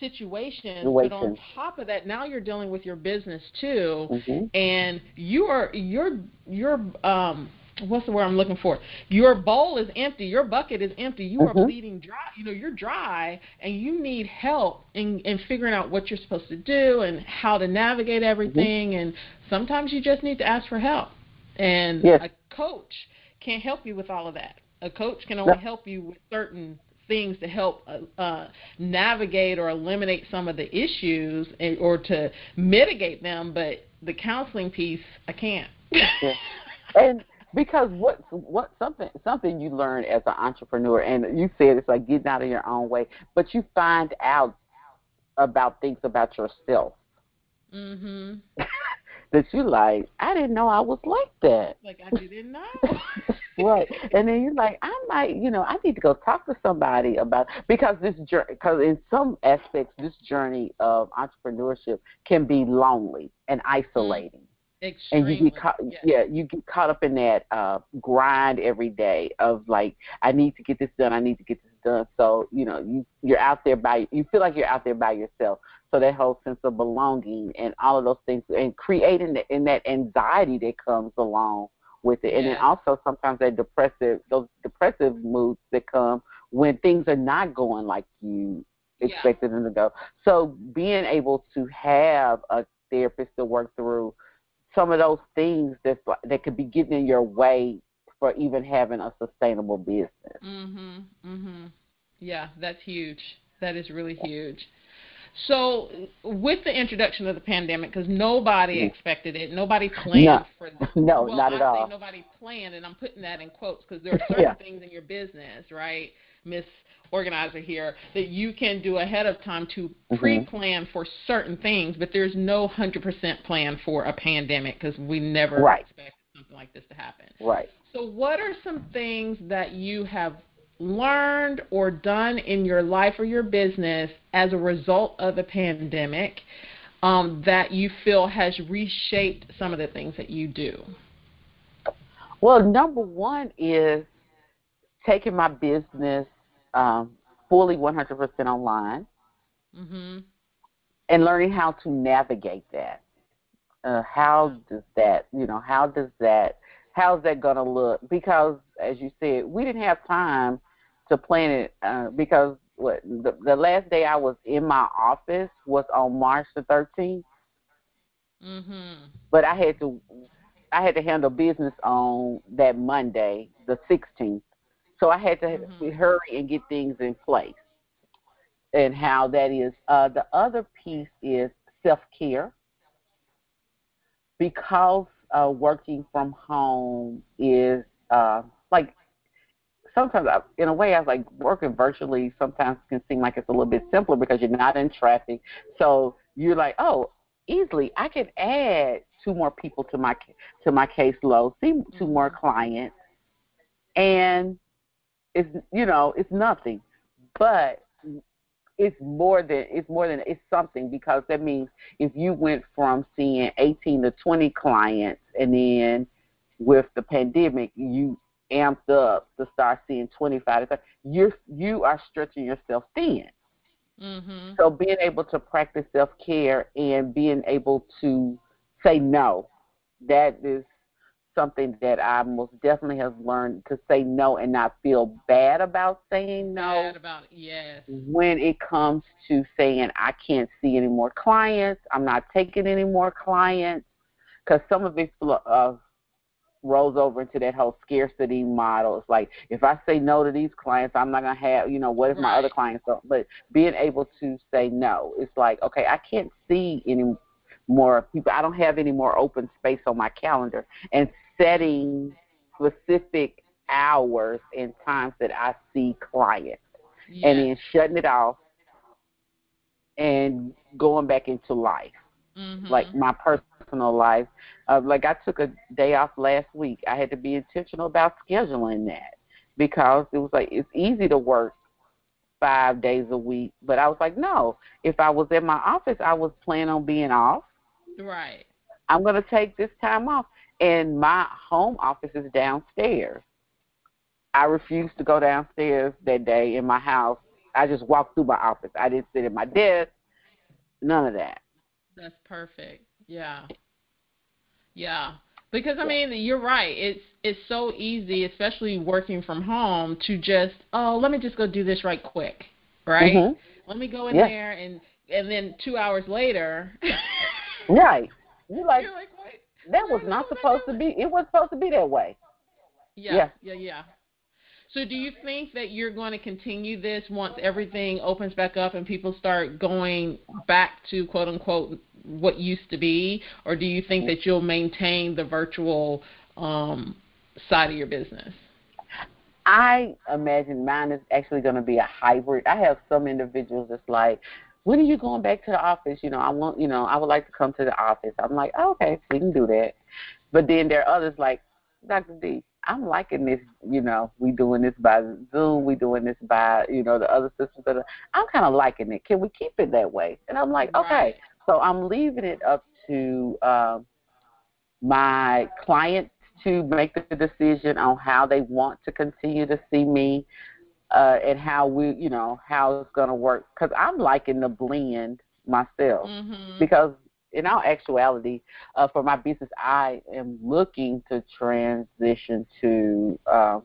situations, but on top of that, now you're dealing with your business too, mm-hmm. and you are you're you're um what's the word I'm looking for? Your bowl is empty, your bucket is empty, you mm-hmm. are bleeding dry. You know, you're dry, and you need help in in figuring out what you're supposed to do and how to navigate everything. Mm-hmm. And sometimes you just need to ask for help. And yes. a coach can't help you with all of that. A coach can only help you with certain things to help uh, uh, navigate or eliminate some of the issues and, or to mitigate them. But the counseling piece, I can't. yeah. And because what what something something you learn as an entrepreneur, and you said it's like getting out of your own way, but you find out about things about yourself. Mhm. that you like, I didn't know I was like that. Like I didn't know. right. And then you're like, I might, you know, I need to go talk to somebody about because this journey, because in some aspects, this journey of entrepreneurship can be lonely and isolating. Extremely, and you get caught, yes. yeah, you get caught up in that uh, grind every day of like, I need to get this done, I need to get this done. So you know, you you're out there by, you feel like you're out there by yourself. So that whole sense of belonging and all of those things, and creating the, and that anxiety that comes along with it, and then also sometimes that depressive, those depressive moods that come when things are not going like you expected yeah. them to go. So being able to have a therapist to work through some of those things that that could be getting in your way for even having a sustainable business. Mhm. Mhm. Yeah, that's huge. That is really huge. So, with the introduction of the pandemic, because nobody mm. expected it, nobody planned no. for this. No, well, not at I all. Nobody planned, and I'm putting that in quotes because there are certain yeah. things in your business, right, Miss Organizer here, that you can do ahead of time to mm-hmm. pre-plan for certain things, but there's no 100% plan for a pandemic because we never right. expect something like this to happen. Right. So, what are some things that you have learned or done in your life or your business as a result of the pandemic um, that you feel has reshaped some of the things that you do? Well, number one is taking my business um, fully 100% online mm-hmm. and learning how to navigate that. Uh, how does that, you know, how does that, how's that going to look? Because, as you said, we didn't have time to plan it uh, because what the, the last day I was in my office was on March the 13th. Mhm. But I had to I had to handle business on that Monday, the 16th. So I had to mm-hmm. hurry and get things in place. And how that is. Uh, the other piece is self care. Because uh, working from home is uh, like sometimes, I, in a way, I was like working virtually. Sometimes can seem like it's a little bit simpler because you're not in traffic. So you're like, oh, easily I can add two more people to my to my caseload, see two more mm-hmm. clients, and it's you know it's nothing, but it's more than it's more than it's something because that means if you went from seeing 18 to 20 clients and then with the pandemic you amped up to start seeing 25 to 30, you you are stretching yourself thin. Mm-hmm. So being able to practice self care and being able to say no, that is something that I most definitely have learned to say no and not feel bad about saying no. Bad about it, yes. When it comes to saying I can't see any more clients, I'm not taking any more clients, because some of it uh, rolls over into that whole scarcity model. It's like if I say no to these clients, I'm not gonna have you know what if my other clients don't? But being able to say no, it's like okay, I can't see any more people. I don't have any more open space on my calendar, and setting specific hours and times that I see clients, yes. and then shutting it off and going back into life, mm-hmm. like my personal life. Uh, like I took a day off last week. I had to be intentional about scheduling that because it was like it's easy to work five days a week, but I was like, no. If I was in my office, I was planning on being off. Right. I'm going to take this time off, and my home office is downstairs. I refused to go downstairs that day in my house. I just walked through my office. I didn't sit at my desk. None of that. That's perfect. Yeah. Yeah. Because I mean, you're right. It's it's so easy, especially working from home, to just oh, let me just go do this right quick, right? Mm-hmm. Let me go in Yeah. there and and then two hours later, Right. You like you're like, that was not was supposed to be. It wasn't supposed to be that way. Yeah, Yeah. yeah, yeah. So do you think that you're going to continue this once everything opens back up and people start going back to quote unquote what used to be, or do you think that you'll maintain the virtual um, side of your business? I imagine mine is actually going to be a hybrid. I have some individuals that's like, when are you going back to the office? You know, I want, you know, I would like to come to the office. I'm like, oh, okay, we can do that. But then there are others like, Dr. D, I'm liking this, you know, we doing this by Zoom, we doing this by, you know, the other systems. That are, I'm kind of liking it. Can we keep it that way? And I'm like, okay. So I'm leaving it up to um, my clients to make the decision on how they want to continue to see me uh, and how we, you know, how it's going to work. Because I'm liking the blend myself. Mm-hmm. Because in all actuality, uh, for my business, I am looking to transition to um,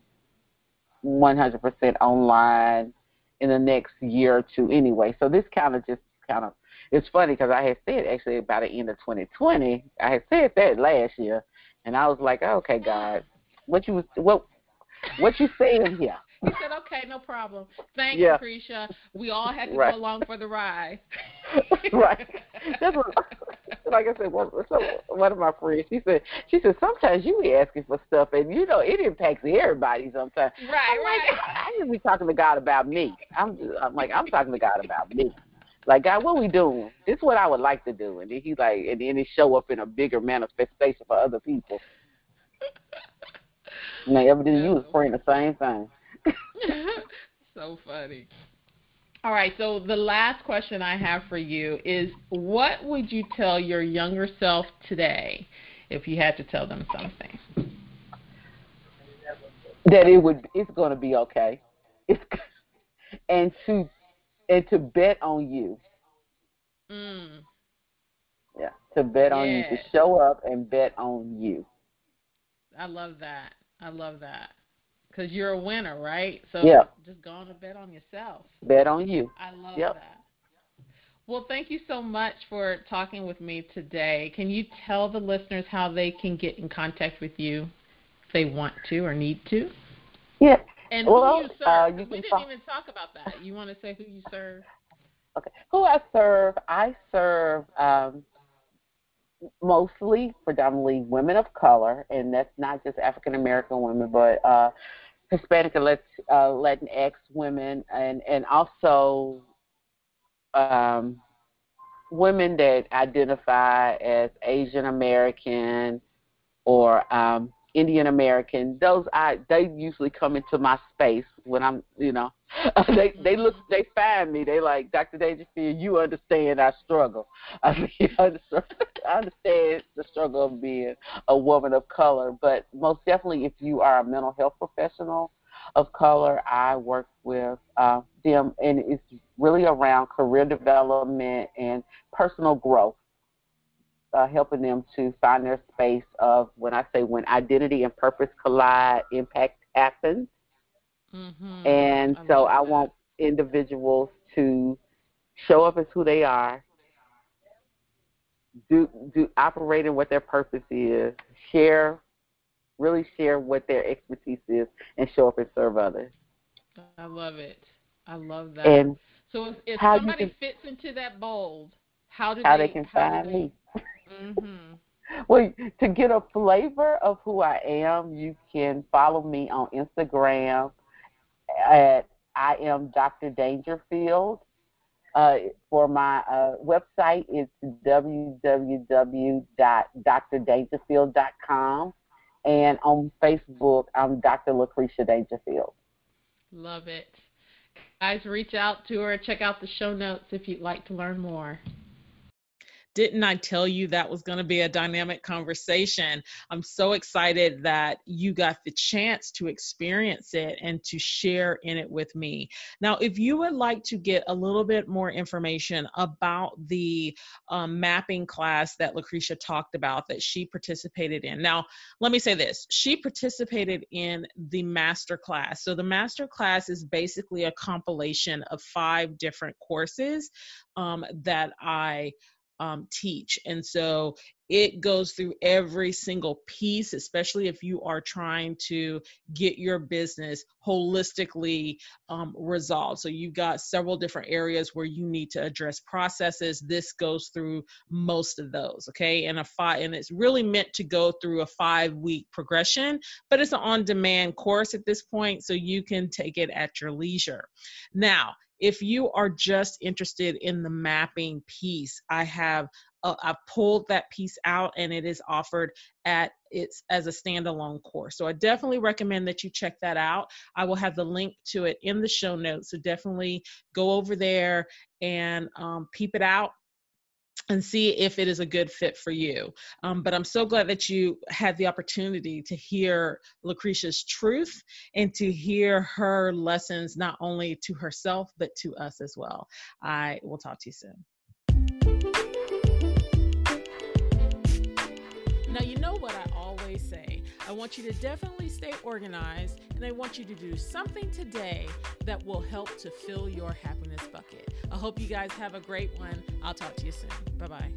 100% online in the next year or two anyway. So this kind of just kind of it's funny because I had said actually by the end of 2020, I had said that last year, and I was like, okay, God, what you what what you saying here? He said, "Okay, no problem. Thanks, Yeah. Lucretia. We all had to Right. go along for the ride." right. That's what, like I said, one, so one of my friends, she said, she said sometimes you be asking for stuff, and you know it impacts everybody sometimes. Right, I'm right. like, I just be talking to God about me. I'm, just, I'm like, I'm talking to God about me. Like God, what we doing? This is what I would like to do, and then he like, and then it show up in a bigger manifestation for other people. Now, evidently, you was praying the same thing. so funny. All right, so the last question I have for you is what would you tell your younger self today if you had to tell them something? that it would it's going to be okay it's and to and to bet on you Mm, yeah to bet on you to show up and bet on you I love that. I love that. Because you're a winner, right? So Yeah. just go on and bet on yourself. bet on you I love Yep. that. Well, thank you so much for talking with me today. Can you tell the listeners how they can get in contact with you if they want to or need to? yeah And Well, who you serve? uh, you we didn't talk- even talk about that. You want to say who you serve? okay who i serve i serve um mostly predominantly women of color and that's not just african american women but uh hispanic and uh latinx women and and also um women that identify as Asian American or um Indian American, those I they usually come into my space when I'm you know they they look they find me they like Dr. Dangerfield you understand our struggle I mean I understand the struggle of being a woman of color but most definitely if you are a mental health professional of color I work with uh, them and it's really around career development and personal growth uh, helping them to find their space of when I say when identity and purpose collide, impact happens. Mm-hmm. And I so I that. want individuals to show up as who they are, do do operate in what their purpose is, share, really share what their expertise is, and show up and serve others. I love it. I love that. And so if, if somebody can- fits into that mold, how do how they, they can how find they, me. Mm-hmm. Well, to get a flavor of who I am, you can follow me on Instagram at I am Dr. Dangerfield. Uh, for my uh, website, it's www.drdangerfield.com. And on Facebook, I'm Dr. Lucretia Dangerfield. Love it. Guys, reach out to her. Check out the show notes if you'd like to learn more. Didn't I tell you that was going to be a dynamic conversation? I'm so excited that you got the chance to experience it and to share in it with me. Now, if you would like to get a little bit more information about the um, mapping class that Lucretia talked about that she participated in. Now, let me say this she participated in the master class. So, the master class is basically a compilation of five different courses um, that I um, teach. And so it goes through every single piece, especially if you are trying to get your business holistically um, resolved. So you've got several different areas where you need to address processes. This goes through most of those, okay? And a five, and it's really meant to go through a five week progression, but it's an on demand course at this point, so you can take it at your leisure. Now, if you are just interested in the mapping piece, I have uh, I've pulled that piece out and it is offered at it's as a standalone course. So I definitely recommend that you check that out. I will have the link to it in the show notes. So definitely go over there and um, peep it out and see if it is a good fit for you. Um, but I'm so glad that you had the opportunity to hear Lucretia's truth and to hear her lessons, not only to herself, but to us as well. I will talk to you soon. Now, you know what I always say. I want you to definitely stay organized, and I want you to do something today that will help to fill your happiness bucket. I hope you guys have a great one. I'll talk to you soon. Bye bye.